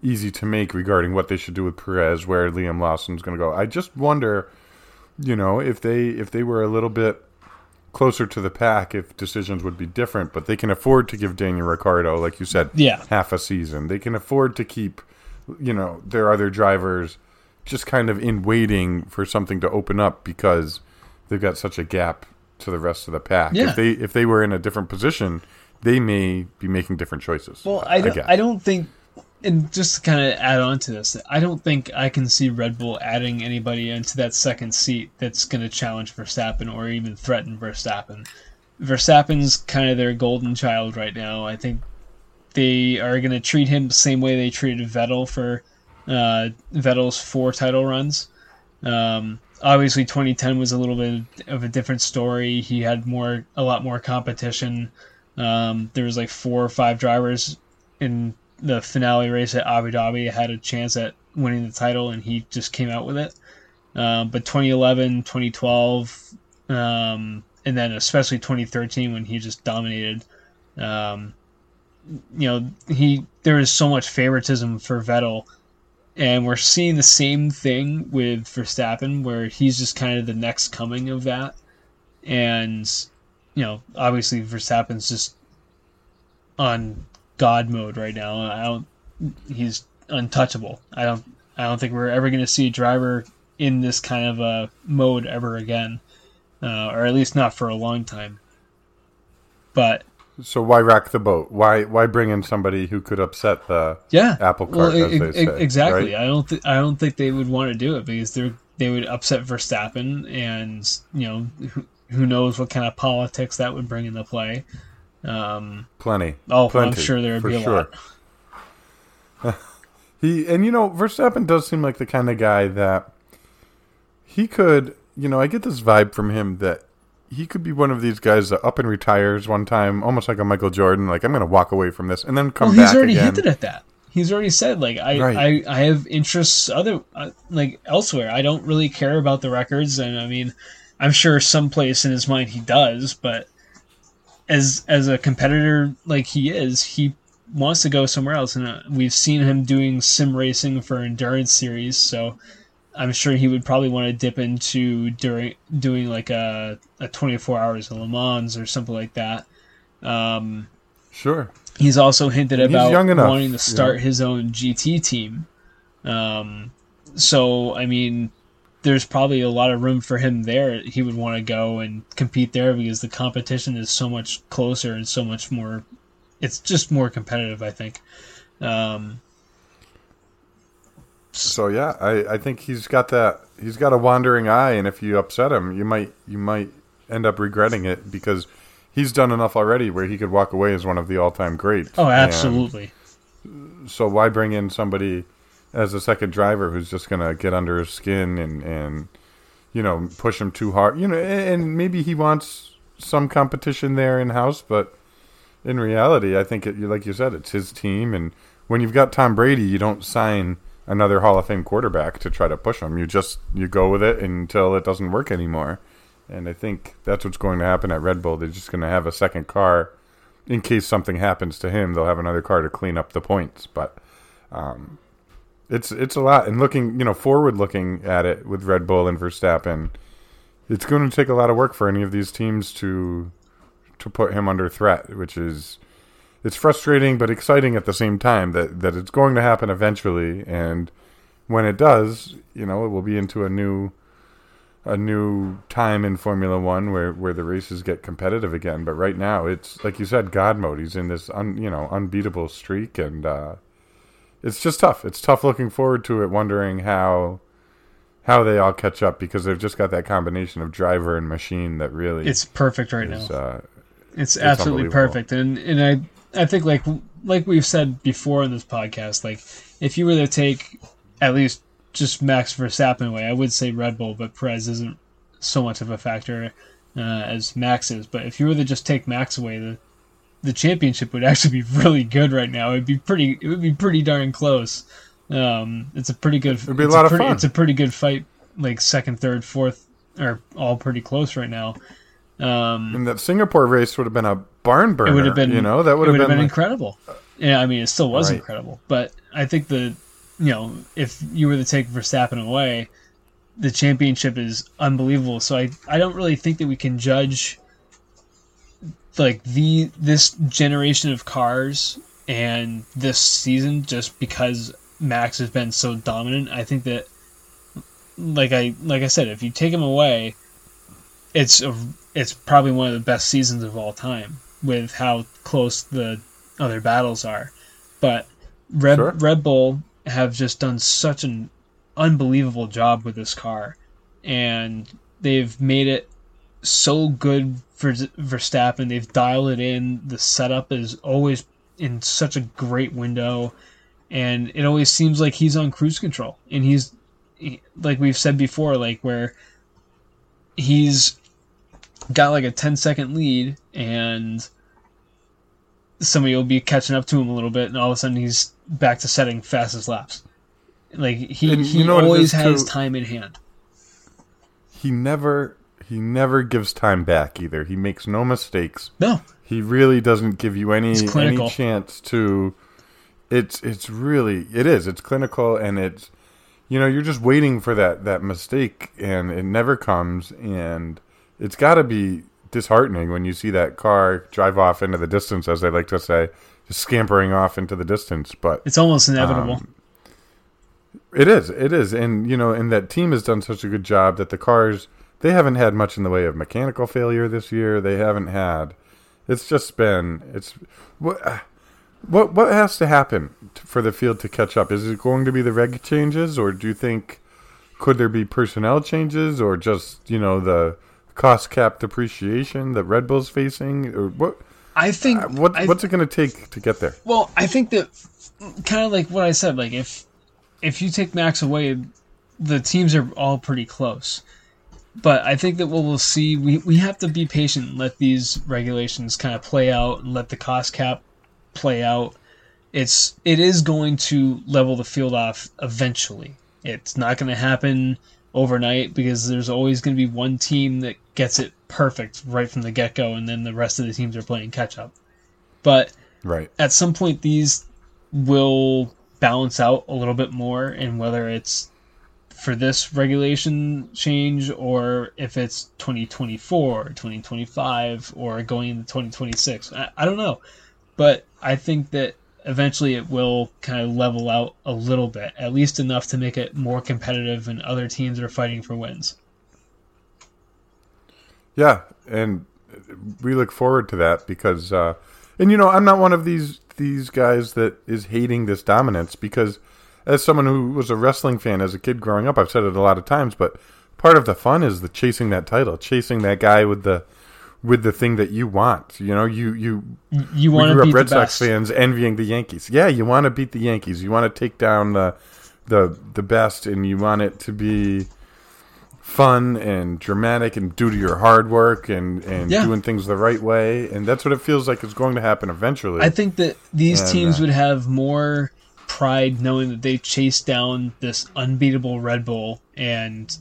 easy to make regarding what they should do with Perez, where Liam Lawson's going to go. I just wonder, you know, if they if they were a little bit closer to the pack, if decisions would be different. But they can afford to give Daniel Ricciardo, like you said, Yeah. half a season. They can afford to keep, you know, their other drivers just kind of in waiting for something to open up because they've got such a gap to the rest of the pack. Yeah. If they if they were in a different position, they may be making different choices. Well, I don't, guess. I don't think, and just to kind of add on to this, I don't think I can see Red Bull adding anybody into that second seat that's going to challenge Verstappen or even threaten Verstappen. Verstappen's kind of their golden child right now. I think they are going to treat him the same way they treated Vettel for uh, Vettel's four title runs. Um, obviously, 2010 was a little bit of a different story. He had more, a lot more competition. Um, there was like four or five drivers in the finale race at Abu Dhabi had a chance at winning the title, and he just came out with it. Um, but 2011, 2012, um, and then especially 2013 when he just dominated. Um, you know, he there is so much favoritism for Vettel, and we're seeing the same thing with Verstappen, where he's just kind of the next coming of that. And you know, obviously Verstappen's just on God mode right now. I don't. He's untouchable. I don't. I don't think we're ever going to see a driver in this kind of a mode ever again, uh, or at least not for a long time. But So why rock the boat? Why why bring in somebody who could upset the yeah, apple well, cart, as e- they e- say? exactly. right? I don't. Th- I don't think they would want to do it because they're they would upset Verstappen, and you know who, who knows what kind of politics that would bring into play. Um, Plenty. oh, Plenty, I'm sure there would be a sure. lot. [LAUGHS] He and you know Verstappen does seem like the kind of guy that he could. You know, I get this vibe from him that he could be one of these guys that up and retires one time, almost like a Michael Jordan. Like I'm going to walk away from this and then come Well, back he's already again. hinted at that. He's already said like I Right. I, I have interests other uh, like elsewhere. I don't really care about the records, and I mean, I'm sure someplace in his mind he does, but as as a competitor like he is, he wants to go somewhere else, and uh, we've seen him doing sim racing for endurance series, so. I'm sure he would probably want to dip into during doing like a, a 24 hours of Le Mans or something like that. Um, Sure. He's also hinted he's about enough, wanting to start know. his own GT team. Um, so, I mean, there's probably a lot of room for him there. He would want to go and compete there because the competition is so much closer and so much more. It's just more competitive, I think. Um, So yeah, I, I think he's got that. He's got a wandering eye, and if you upset him, you might you might end up regretting it because he's done enough already where he could walk away as one of the all time greats. oh, And absolutely. so why bring in somebody as a second driver who's just to get under his skin and and you know push him too hard you know and, and maybe he wants some competition there in house but in reality i think it like you said it's his team and when you've got tom brady you don't sign another hall of fame quarterback to try to push him. You just you go with it until it doesn't work anymore. And i think that's what's going to happen at red bull. They're just going to have a second car in case something happens to him, they'll have another car to clean up the points. But um, it's it's a lot. And looking, you know, forward looking at it with Red Bull and Verstappen, it's going to take a lot of work for any of these teams to to put him under threat. Which is, it's frustrating but exciting at the same time that that it's going to happen eventually, and when it does, you know, it will be into a new a new time in Formula One where, where the races get competitive again. But right now, it's like you said, God mode. He's in this un, you know unbeatable streak, and uh, it's just tough. It's tough looking forward to it, wondering how how they all catch up because they've just got that combination of driver and machine that really it's perfect right is, now. Uh, it's, it's absolutely perfect, and and I I think like like we've said before in this podcast, like if you were to take at least just Max Verstappen away, I would say Red Bull, but Perez isn't so much of a factor uh, as Max is. But if you were to just take Max away, the the championship would actually be really good right now. It'd be pretty. It would be pretty darn close. Um, it's a pretty good. It'd be a lot a of pretty, fun. It's a pretty good fight. Like second, third, fourth are all pretty close right now. Um, and that Singapore race would have been a barn burner. it would have been. you know, that would have been, been like- incredible. Yeah, I mean, it still was Right. incredible. But I think the, you know, if you were to take Verstappen away, the championship is unbelievable. So I, I don't really think that we can judge like the this generation of cars and this season just because Max has been so dominant. I think that, like I like I said, if you take him away, it's a, it's probably one of the best seasons of all time with how close the other battles are. But Red Sure. Red Bull have just done such an unbelievable job with this car, and they've made it so good for Verstappen. They've dialed it in. The setup is always in such a great window, and it always seems like he's on cruise control. And he's he- like we've said before, like where he's got like a 10 second lead and somebody will be catching up to him a little bit and all of a sudden he's back to setting fastest laps like he, And he you know always has too? time in hand he never he never gives time back either. He makes no mistakes. no He really doesn't give you any any chance to. It's it's really it is it's clinical and it's you know you're just waiting for that that mistake and it never comes and it's got to be disheartening when you see that car drive off into the distance as they like to say just scampering off into the distance but it's almost inevitable Um, it is, it is, and you know, and that team has done such a good job that the cars they haven't had much in the way of mechanical failure this year. They haven't had. It's just been it's what what what has to happen t- for the field to catch up. Is it going to be the reg changes, or do you think could there be personnel changes, or just you know the cost cap depreciation that Red Bull's facing, or what? i think uh, What I- what's it going to take to get there? Well, I think that kind of like what I said, like if if you take Max away, the teams are all pretty close. But I think that what we'll see, we, we have to be patient and let these regulations kind of play out and let the cost cap play out. It's it is going to level the field off eventually. It's not going to happen overnight because there's always going to be one team that gets it perfect right from the get go, and then the rest of the teams are playing catch up. But Right. at some point these will balance out a little bit more and whether it's for this regulation change or if it's 2024 or 2025 or going into 2026 I, I don't know. But i think that eventually it will kind of level out a little bit at least enough to make it more competitive and other teams are fighting for wins. Yeah, and we look forward to that because, uh, and you know, I'm not one of these these guys that is hating this dominance because, as someone who was a wrestling fan as a kid growing up, I've said it a lot of times, but part of the fun is the chasing that title, chasing that guy with the with the thing that you want. You know, you you you want to grew beat Red Sox fans envying the Yankees. Yeah, you want to beat the Yankees. You want to take down the the the best, and you want it to be fun and dramatic and due to your hard work and and Yeah. doing things the right way. And that's what it feels like is going to happen eventually. I think that these And, teams uh, would have more pride knowing that they chased down this unbeatable Red Bull and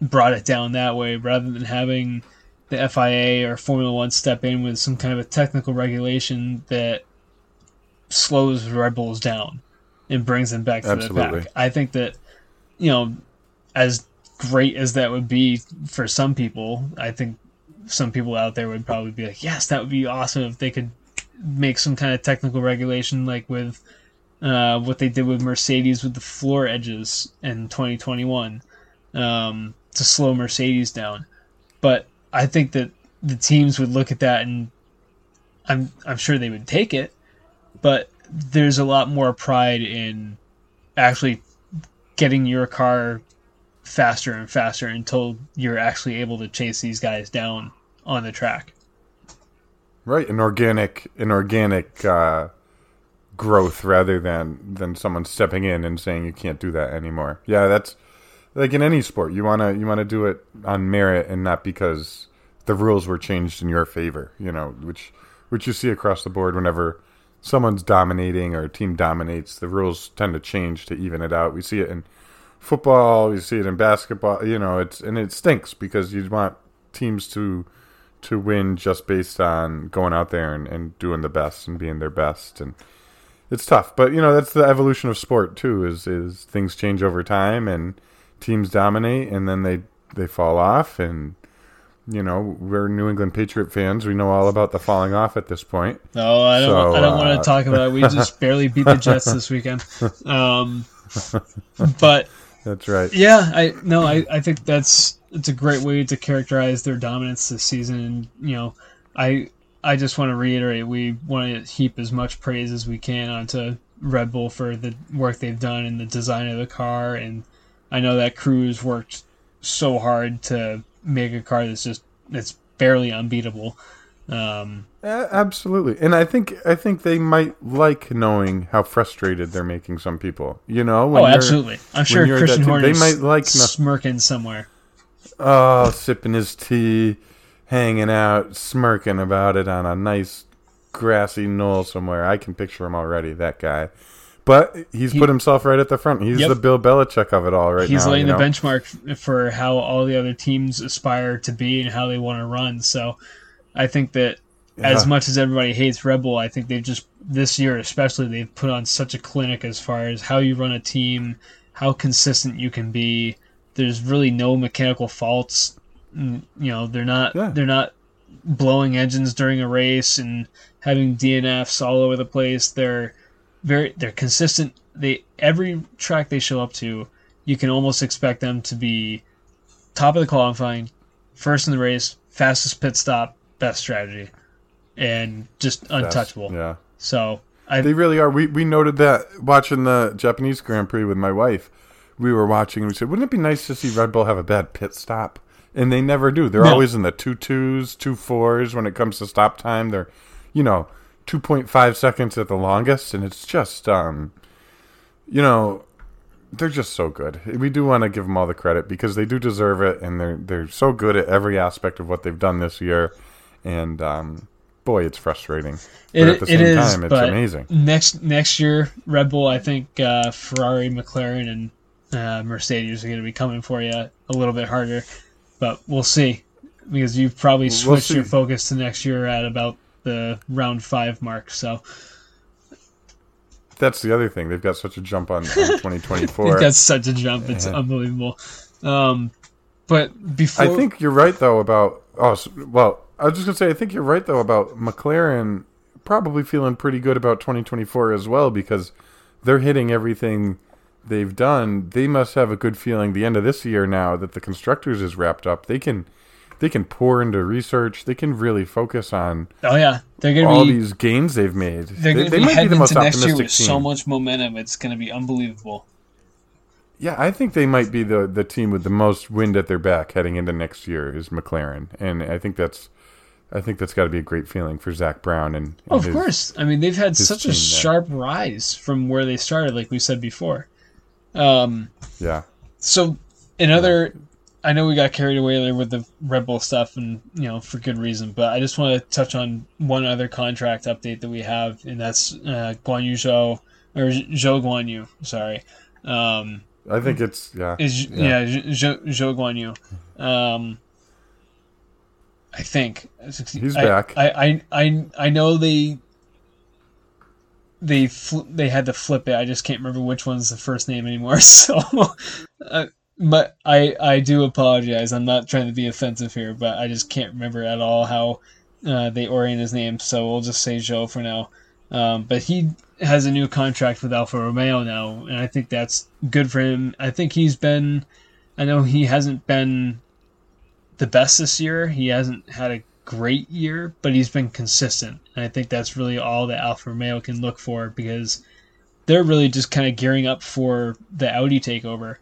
brought it down that way rather than having the FIA or Formula One step in with some kind of a technical regulation that slows Red Bulls down and brings them back to Absolutely. the pack. I think that, you know, as great as that would be for some people, I think some people out there would probably be like, yes, that would be awesome if they could make some kind of technical regulation like with uh, what they did with Mercedes with the floor edges in 2021 um, to slow Mercedes down. But I think that the teams would look at that and I'm I'm sure they would take it, but there's a lot more pride in actually getting your car faster and faster until you're actually able to chase these guys down on the track. Right, an organic, an organic uh, growth rather than than someone stepping in and saying you can't do that anymore. Yeah, that's like in any sport. You wanna you wanna do it on merit and not because the rules were changed in your favor. You know, which which you see across the board whenever someone's dominating or a team dominates. The rules tend to change to even it out. We see it in football. We see it in basketball. You know, it's and it stinks because you want teams to to win just based on going out there and, and doing the best and being their best and it's tough but you know that's the evolution of sport too is is things change over time and teams dominate and then they they fall off and you know we're New England Patriot fans. We know all about the falling off at this point. No I don't so, I don't uh, want to talk about it. We just [LAUGHS] barely beat the Jets this weekend. Um, but that's right. Yeah I no I, I think that's it's a great way to characterize their dominance this season. And you know, I I just want to reiterate we want to heap as much praise as we can onto Red Bull for the work they've done and the design of the car. And I know that crew's worked so hard to make a car that's just that's barely unbeatable. Um, absolutely, and I think I think they might like knowing how frustrated they're making some people. You know, oh, absolutely. I'm sure Christian Horner they might like smirking somewhere. Oh, sipping his tea, hanging out, smirking about it on a nice grassy knoll somewhere. I can picture him already, that guy. But he's he, put himself right at the front. He's yep. the Bill Belichick of it all right he's now. laying the know? benchmark for how all the other teams aspire to be and how they want to run. So I think that yeah. as much as everybody hates Red Bull, I think they've just this year especially they've put on such a clinic as far as how you run a team, how consistent you can be, there's really no mechanical faults. You know, they're not yeah. they're not blowing engines during a race and having DNFs all over the place. They're very they're consistent. They every track they show up to, you can almost expect them to be top of the qualifying, first in the race, fastest pit stop, best strategy, and just untouchable. yeah. So I, they really are. We we noted that watching the Japanese Grand Prix with my wife we were watching and we said, wouldn't it be nice to see Red Bull have a bad pit stop? And they never do. They're no. always in the two twos, two fours when it comes to stop time. They're, you know, two point five seconds at the longest, and it's just, um, you know, they're just so good. We do want to give them all the credit because they do deserve it, and they're they're so good at every aspect of what they've done this year. And um, boy, it's frustrating. But it, at the same it is, time, it's amazing. Next next year, Red Bull, I think uh, Ferrari, McLaren, and uh, Mercedes are going to be coming for you a little bit harder, but we'll see because you've probably switched we'll your focus to next year at about the round five mark. So that's the other thing; they've got such a jump on, on [LAUGHS] 2024. they've got such a jump; it's yeah. unbelievable. Um, but before, I think you're right though about oh well, I was just gonna say I think you're right though about McLaren probably feeling pretty good about 2024 as well because they're hitting everything they've done, they must have a good feeling. The end of this year now that the constructors is wrapped up, they can they can pour into research. They can really focus on. Oh yeah, they're gonna all be, these gains they've made. They're gonna they, be they heading into next year with team. so much momentum. It's gonna be unbelievable. Yeah, I think they might be the the team with the most wind at their back heading into next year is McLaren, and I think that's I think that's got to be a great feeling for Zak Brown and, and oh, of his, course. I mean, they've had such a sharp rise from where they started, like we said before. Um, yeah. So another, I know we got carried away there with the Red Bull stuff, and you know for good reason. But I just want to touch on one other contract update that we have, and that's uh, Guan Yu Zhou or Zhou Guan Yu. Sorry. Um, I think it's yeah. Is yeah, yeah Zhou, Zhou Guan Yu. Um, I think he's I, back. I, I I I know they they fl- they had to flip it. I just can't remember which one's the first name anymore. [LAUGHS] So, uh, but I I do apologize. I'm not trying to be offensive here, but I just can't remember at all how uh, they orient his name, so we'll just say Joe for now. Um, but he has a new contract with Alfa Romeo now, and I think that's good for him. I think he's been, I know he hasn't been the best this year. He hasn't had a great year, but he's been consistent. And I think that's really all that Alfa Romeo can look for because they're really just kind of gearing up for the Audi takeover.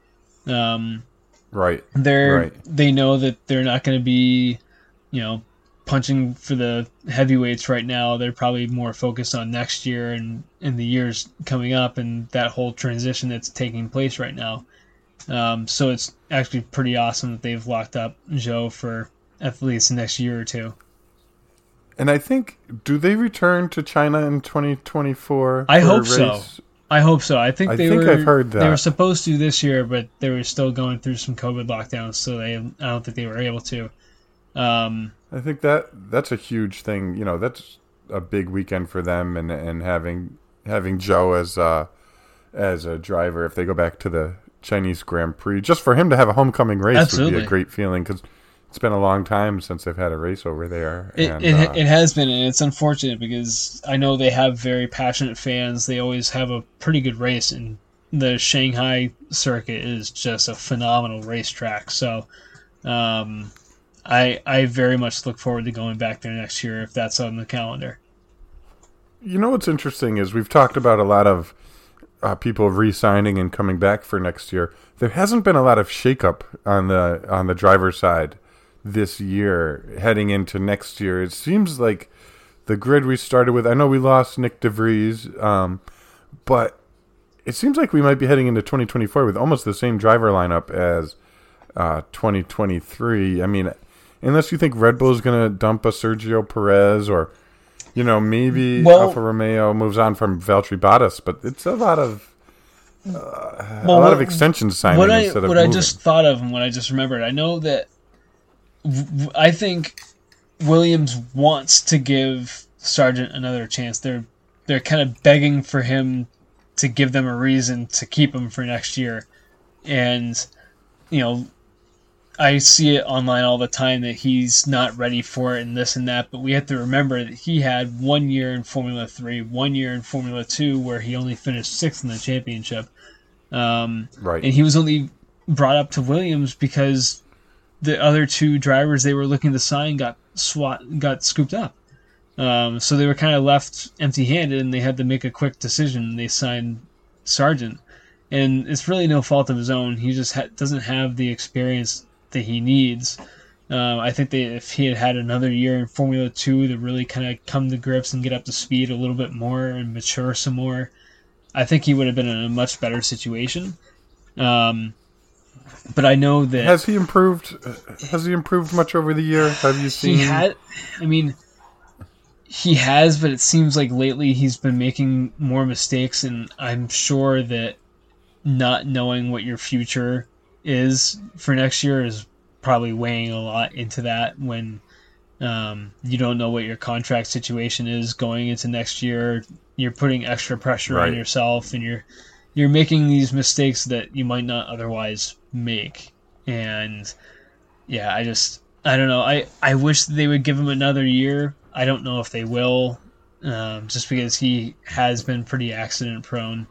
Um, right. They're right. they know that they're not going to be, you know, punching for the heavyweights right now. They're probably more focused on next year and in the years coming up and that whole transition that's taking place right now. Um, so it's actually pretty awesome that they've locked up Joe for at least next year or two. And I think, do they return to China in 2024? I hope so. I hope so. I think I they think were. I've heard that. They were supposed to this year, but they were still going through some COVID lockdowns, so they. I don't think they were able to. Um, I think that that's a huge thing. You know, that's a big weekend for them, and and having having Zhou as uh, as a driver if they go back to the Chinese Grand Prix, just for him to have a homecoming race Absolutely. would be a great feeling because it's been a long time since they've had a race over there. It, and, it, uh, it has been, and it's unfortunate because I know they have very passionate fans. They always have a pretty good race, and the Shanghai circuit is just a phenomenal racetrack. So, um, I I very much look forward to going back there next year if that's on the calendar. You know what's interesting is we've talked about a lot of uh, people re-signing and coming back for next year. There hasn't been a lot of shakeup on the on the driver's side this year heading into next year. It seems like the grid we started with. I know we lost Nyck de Vries, um, but it seems like we might be heading into 2024 with almost the same driver lineup as uh, 2023. I mean, unless you think Red Bull is going to dump a Sergio Perez or you know, maybe Well- Alfa Romeo moves on from Valtteri Bottas, but it's a lot of uh, a Well, lot of what- extensions signing what I of what I just thought of and what I just remembered, I know that I think Williams wants to give Sargent another chance. They're they're kind of begging for him to give them a reason to keep him for next year, and you know. I see it online all the time that he's not ready for it and this and that, but we have to remember that he had one year in Formula 3, one year in Formula 2 where he only finished sixth in the championship. Um, right. and he was only brought up to Williams because the other two drivers they were looking to sign got swat got scooped up. Um, so they were kind of left empty-handed, and they had to make a quick decision. They signed Sargent, and it's really no fault of his own. He just ha- doesn't have the experience that he needs. Um, I think that if he had had another year in Formula Two to really kind of come to grips and get up to speed a little bit more and mature some more, I think he would have been in a much better situation. Um, but I know that Has he improved? Has he improved much over the year? Have you seen? he had. I mean, he has, but it seems like lately he's been making more mistakes, and I'm sure that not knowing what your future is for next year is probably weighing a lot into that when um, you don't know what your contract situation is going into next year. You're putting extra pressure Right. on yourself, and you're you're making these mistakes that you might not otherwise make. And yeah, I just I don't know. I I wish they would give him another year. I don't know if they will, um, just because he has been pretty accident prone.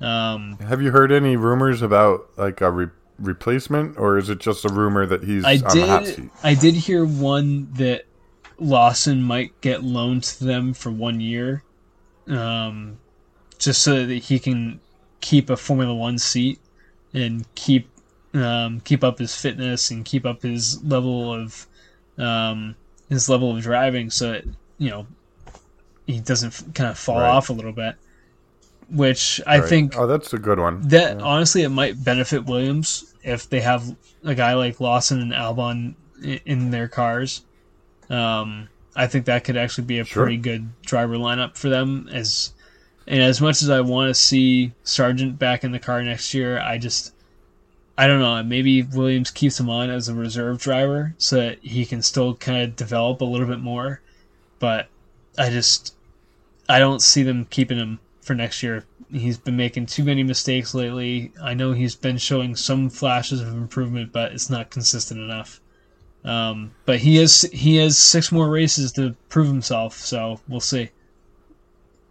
Um, Have you heard any rumors about like a re- replacement, or is it just a rumor that he's I on the hot did. seat? I did hear one that Lawson might get loaned to them for one year, um, just so that he can keep a Formula One seat and keep um, keep up his fitness and keep up his level of um, his level of driving, so that you know he doesn't kind of fall Right. off a little bit. Which I Right. think Oh, that's a good one. that Yeah. honestly, it might benefit Williams if they have a guy like Lawson and Albon in their cars. Um, I think that could actually be a Sure. pretty good driver lineup for them. As and as much as I want to see Sargent back in the car next year, I just I don't know. Maybe Williams keeps him on as a reserve driver so that he can still kind of develop a little bit more. But I just I don't see them keeping him for next year. He's been making too many mistakes lately. I know he's been showing some flashes of improvement, but it's not consistent enough. Um, but he has he has six more races to prove himself, so we'll see.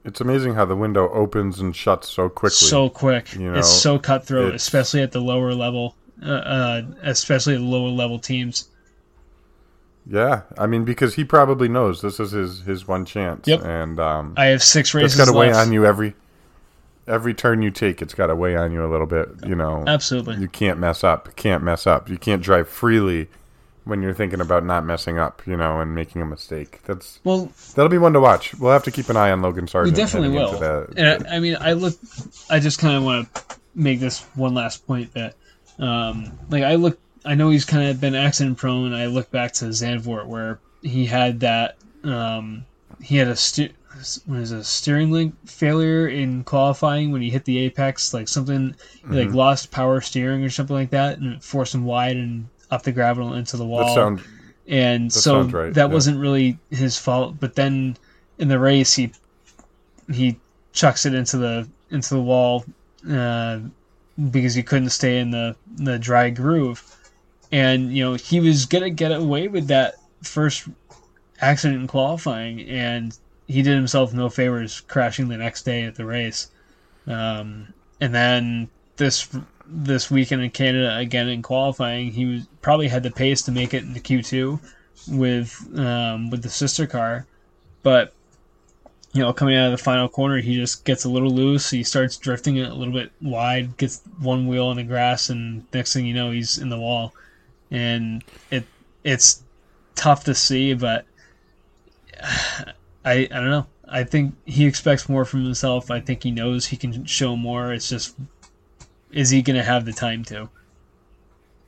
It's amazing how the window opens and shuts so quickly. So quick, You know, it's so cutthroat, it's- especially at the lower level, uh, uh, especially the lower level teams. yeah, I mean because he probably knows this is his his one chance. Yep. And um, I have six it's races got to weigh on you every every turn you take. It's got to weigh on you a little bit. You know, Absolutely. you can't mess up. You can't mess up. You can't drive freely when you're thinking about not messing up. You know, and making a mistake. That's Well, that'll be one to watch. We'll have to keep an eye on Logan Sargent. we definitely will. the- And I, I mean, I look. I just kind of want to make this one last point that, um, like, I look. I know he's kind of been accident prone. I look back to Zandvoort where he had that. Um, he had a stu- what is it, a steering link failure in qualifying when he hit the apex, like something he, like lost power steering or something like that, and it forced him wide and up the gravel into the wall that sound and That so right, that yeah. wasn't really his fault. But then in the race, he he chucks it into the into the wall uh, because he couldn't stay in the the dry groove, and you know he was gonna get away with that first accident in qualifying, and he did himself no favors crashing the next day at the race, um, and then this this weekend in Canada again in qualifying, he was probably had the pace to make it into Q two with um, with the sister car, but you know coming out of the final corner, he just gets a little loose. He starts drifting a little bit wide, gets one wheel in the grass, and next thing you know, he's in the wall, and it it's tough to see, but [SIGHS] I I don't know. I think he expects more from himself. I think he knows he can show more. It's just is he going to have the time to?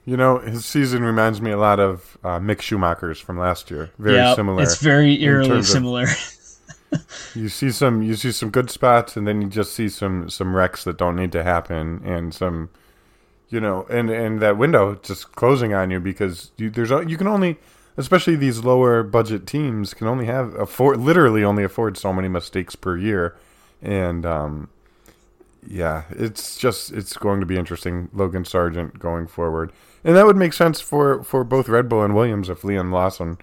You know, his season reminds me a lot of uh, Mick Schumacher's from last year. Very yeah, similar. It's very eerily of- similar. [LAUGHS] you see some, you see some good spots, and then you just see some some wrecks that don't need to happen, and some, you know, and and that window just closing on you because you, there's you can only, especially these lower budget teams, can only have afford literally only afford so many mistakes per year, and um, yeah, it's just it's going to be interesting. Logan Sargent going forward, and that would make sense for for both Red Bull and Williams if Liam Lawson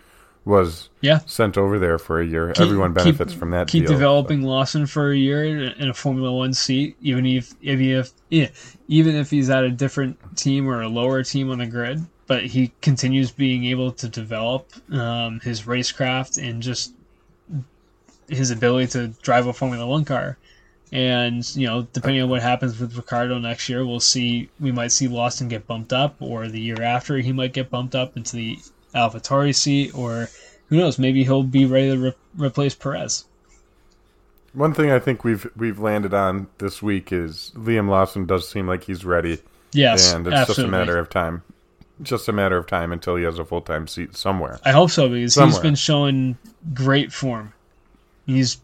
was yeah. sent over there for a year. Keep- Everyone keep- benefits from that. Keep deal. developing Lawson for a year in in a Formula One seat, even if even if yeah, even if he's at a different team or a lower team on the grid. But he continues being able to develop um, his racecraft and just his ability to drive a Formula One car. And you know, depending on what happens with Ricciardo next year, we'll see. We might see Lawson get bumped up, or the year after he might get bumped up into the AlphaTauri seat, or who knows? Maybe he'll be ready to re- replace Perez. One thing I think we've we've landed on this week is Liam Lawson does seem like he's ready, Yes, and it's absolutely. just a matter of time. Just a matter of time until he has a full time seat somewhere. I hope so because he's been showing great form. He's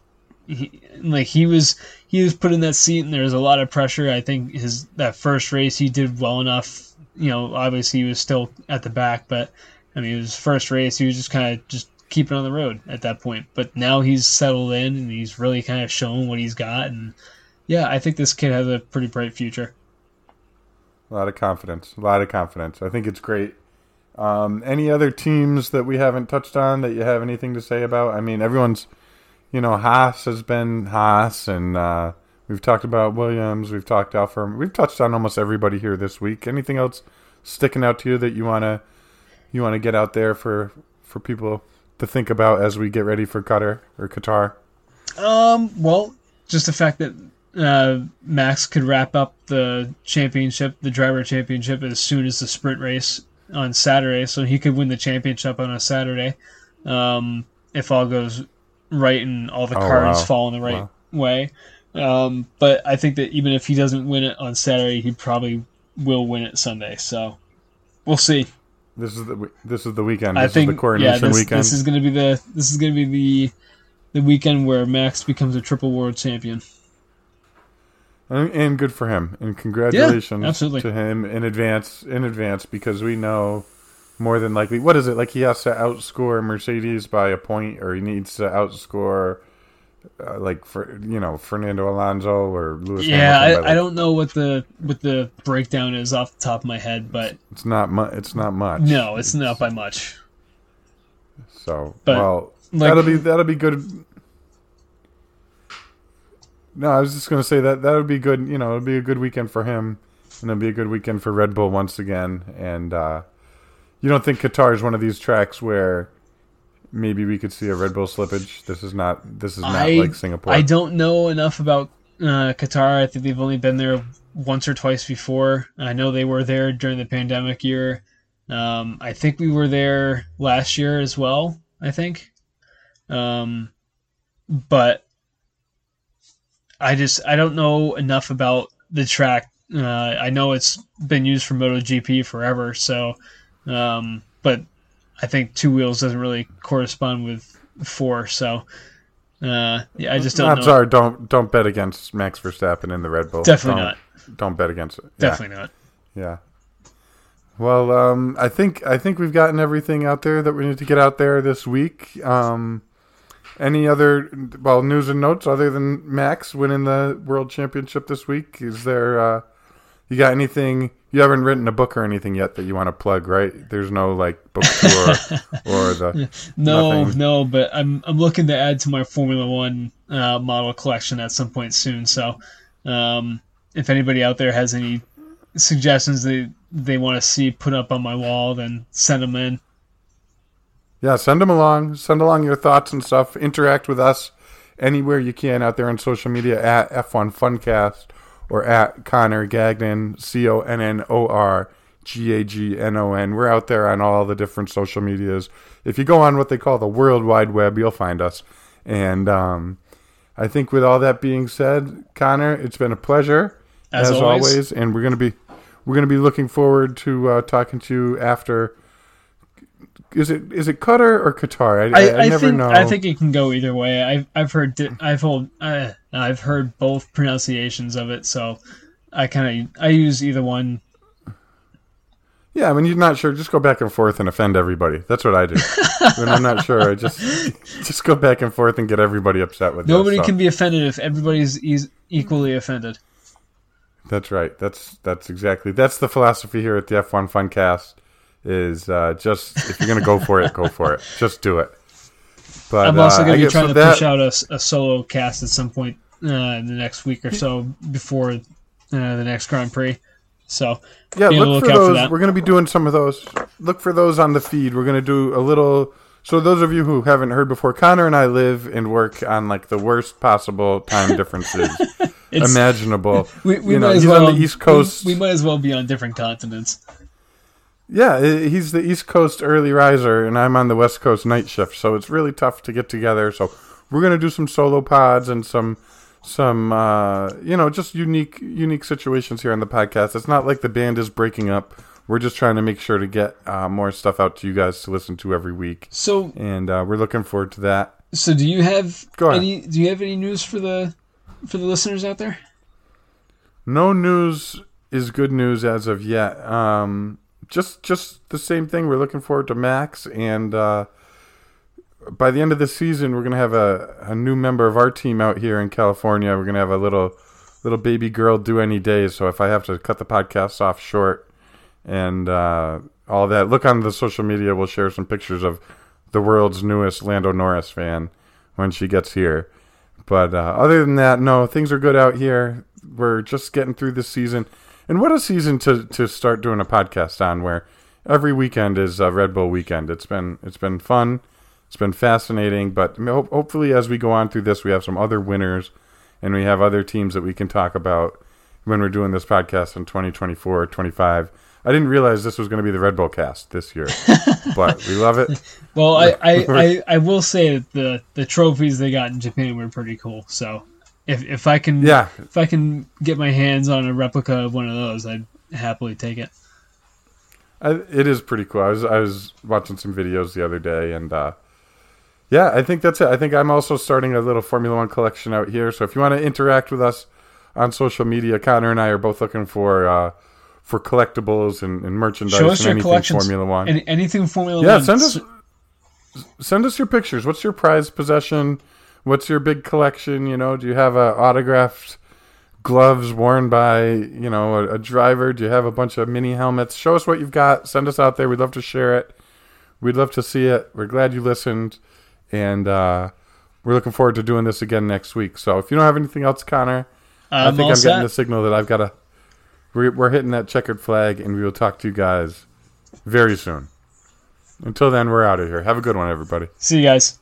he, like he was he was put in that seat and there was a lot of pressure. I think his that first race he did well enough. You know, obviously he was still at the back, but I mean his first race he was just kind of just keeping on the road at that point. But now he's settled in and he's really kind of shown what he's got. And yeah, I think this kid has a pretty bright future. A lot of confidence. A lot of confidence. I think it's great. Um, any other teams that we haven't touched on that you have anything to say about? I mean, everyone's, you know, Haas has been Haas, and uh, we've talked about Williams. We've talked Alfa. We've touched on almost everybody here this week. Anything else sticking out to you that you wanna you wanna get out there for for people to think about as we get ready for Qatar or Qatar? Um, well, just the fact that uh, Max could wrap up the championship, the driver championship, as soon as the sprint race on Saturday, so he could win the championship on a Saturday, um, if all goes right and all the Oh, cards wow. fall in the right Wow. way. Um, but I think that even if he doesn't win it on Saturday, he probably will win it Sunday. So we'll see. This is the this is the weekend. I This think is the coronation yeah, this, weekend. this is going to be the this is going to be the the weekend where Max becomes a triple world champion. And, and good for him. And congratulations absolutely. to him in advance in advance because we know more than likely what is it like he has to outscore Mercedes by a point or he needs to outscore uh, like for you know Fernando Alonso or Lewis. Yeah, Hamilton I, like- I don't know what the what the breakdown is off the top of my head, but It's not much. It's not much. no, it's not by much. So But, well, like- that'll be that'll be good. No, I was just gonna say that that would be good. You know, it'll be a good weekend for him, and it'll be a good weekend for Red Bull once again. And uh, you don't think Qatar is one of these tracks where maybe we could see a Red Bull slippage? This is not. This is not I like Singapore. I don't know enough about uh, Qatar. I think they've only been there once or twice before. I know they were there during the pandemic year. Um, I think we were there last year as well. I think, um, but I just I don't know enough about the track. Uh, I know it's been used for MotoGP forever, so um, but I think two wheels doesn't really correspond with four. So uh, yeah, I just don't Not know. sorry. Don't don't bet against Max Verstappen in the Red Bull. Definitely Don't- not. Don't bet against it. Yeah. Definitely not. Yeah. Well, um, I think I think we've gotten everything out there that we need to get out there this week. Um, any other well news and notes other than Max winning the world championship this week? Is there uh, you got anything? You haven't written a book or anything yet that you want to plug, right? There's no like book tour or [LAUGHS] the No, Nothing. no, but I'm I'm looking to add to my Formula One uh, model collection at some point soon. So, um, if anybody out there has any suggestions they they want to see put up on my wall, then send them in. Yeah, send them along. Send along your thoughts and stuff. Interact with us anywhere you can out there on social media at F1 Funcast or at Connor Gagnon, C O N N O R G A G N O N. We're out there on all the different social medias. If you go on what they call the World Wide Web, you'll find us. And um, I think with all that being said, Connor, it's been a pleasure As as, always. always. and we're gonna be we're gonna be looking forward to uh, talking to you after. Is it is it Qatar or Qatar? I, I, I, I never think know. I think it can go either way. I've I've heard I've heard uh, I've heard both pronunciations of it, so I kind of I use either one. yeah, when you're not sure, just go back and forth and offend everybody. That's what I do. [LAUGHS] when I'm not sure, I just [LAUGHS] just go back and forth and get everybody upset with. Nobody so. can be offended if everybody's eas equally offended. That's right. That's that's exactly that's the philosophy here at the F1 Funcast. Is uh, just if you're gonna go for it, go for it. Just do it. But I'm also uh, going to be trying to that- push out a solo cast at some point uh, in the next week or so before uh, the next Grand Prix. So Yeah, look for for those. that. We're going to be doing some of those. Look for those on the feed. We're going to do a little. So those of you who haven't heard before, Connor and I live and work on like the worst possible time differences [LAUGHS] imaginable. [LAUGHS] we, we you know, might as he's well on the East Coast. We, we might as well be on different continents. Yeah, he's the East Coast early riser, and I'm on the West Coast night shift. So it's really tough to get together. So we're going to do some solo pods and some some uh, you know just unique unique situations here on the podcast. It's not like the band is breaking up. We're just trying to make sure to get uh, more stuff out to you guys to listen to every week, So and uh, we're looking forward to that. so do you have any do you have any news for the for the listeners out there? No news is good news as of yet. Um, just just the same thing. We're looking forward to Max, and uh, by the end of the season, we're gonna have a, a new member of our team out here in California. We're gonna have a little little baby girl due any day. So if I have to cut the podcast off short and uh, all that, look on the social media. We'll share some pictures of the world's newest Lando Norris fan when she gets here. But uh, other than that, no, things are good out here. We're just getting through this season. And what a season to, to start doing a podcast on where every weekend is a Red Bull weekend. It's been it's been fun. It's been fascinating, but hopefully as we go on through this we have some other winners and we have other teams that we can talk about when we're doing this podcast in 2024 25. I didn't realize this was going to be the Red Bull cast this year, [LAUGHS] but we love it. Well, I, I, [LAUGHS] I, I will say that the the trophies they got in Japan were pretty cool. So if if I can Yeah, if I can get my hands on a replica of one of those, I'd happily take it. I, it is pretty cool. I was I was watching some videos the other day, and uh, yeah, I think that's it. I think I'm also starting a little Formula One collection out here. So if you want to interact with us on social media, Connor and I are both looking for uh, for collectibles and, and merchandise Show us and your anything collections. Formula One. Any, anything Formula yeah, One. Yeah, send us send us your pictures. What's your prized possession? What's your big collection? You know, do you have a autographed gloves worn by you know a, a driver? Do you have a bunch of mini helmets? Show us what you've got. Send us out there. We'd love to share it. We'd love to see it. We're glad you listened, and uh, we're looking forward to doing this again next week. So if you don't have anything else, Connor, i I'm think I'm set. getting the signal that I've got to. We're, we're hitting that checkered flag, and we will talk to you guys very soon. Until then, we're out of here. Have a good one, everybody. See you guys.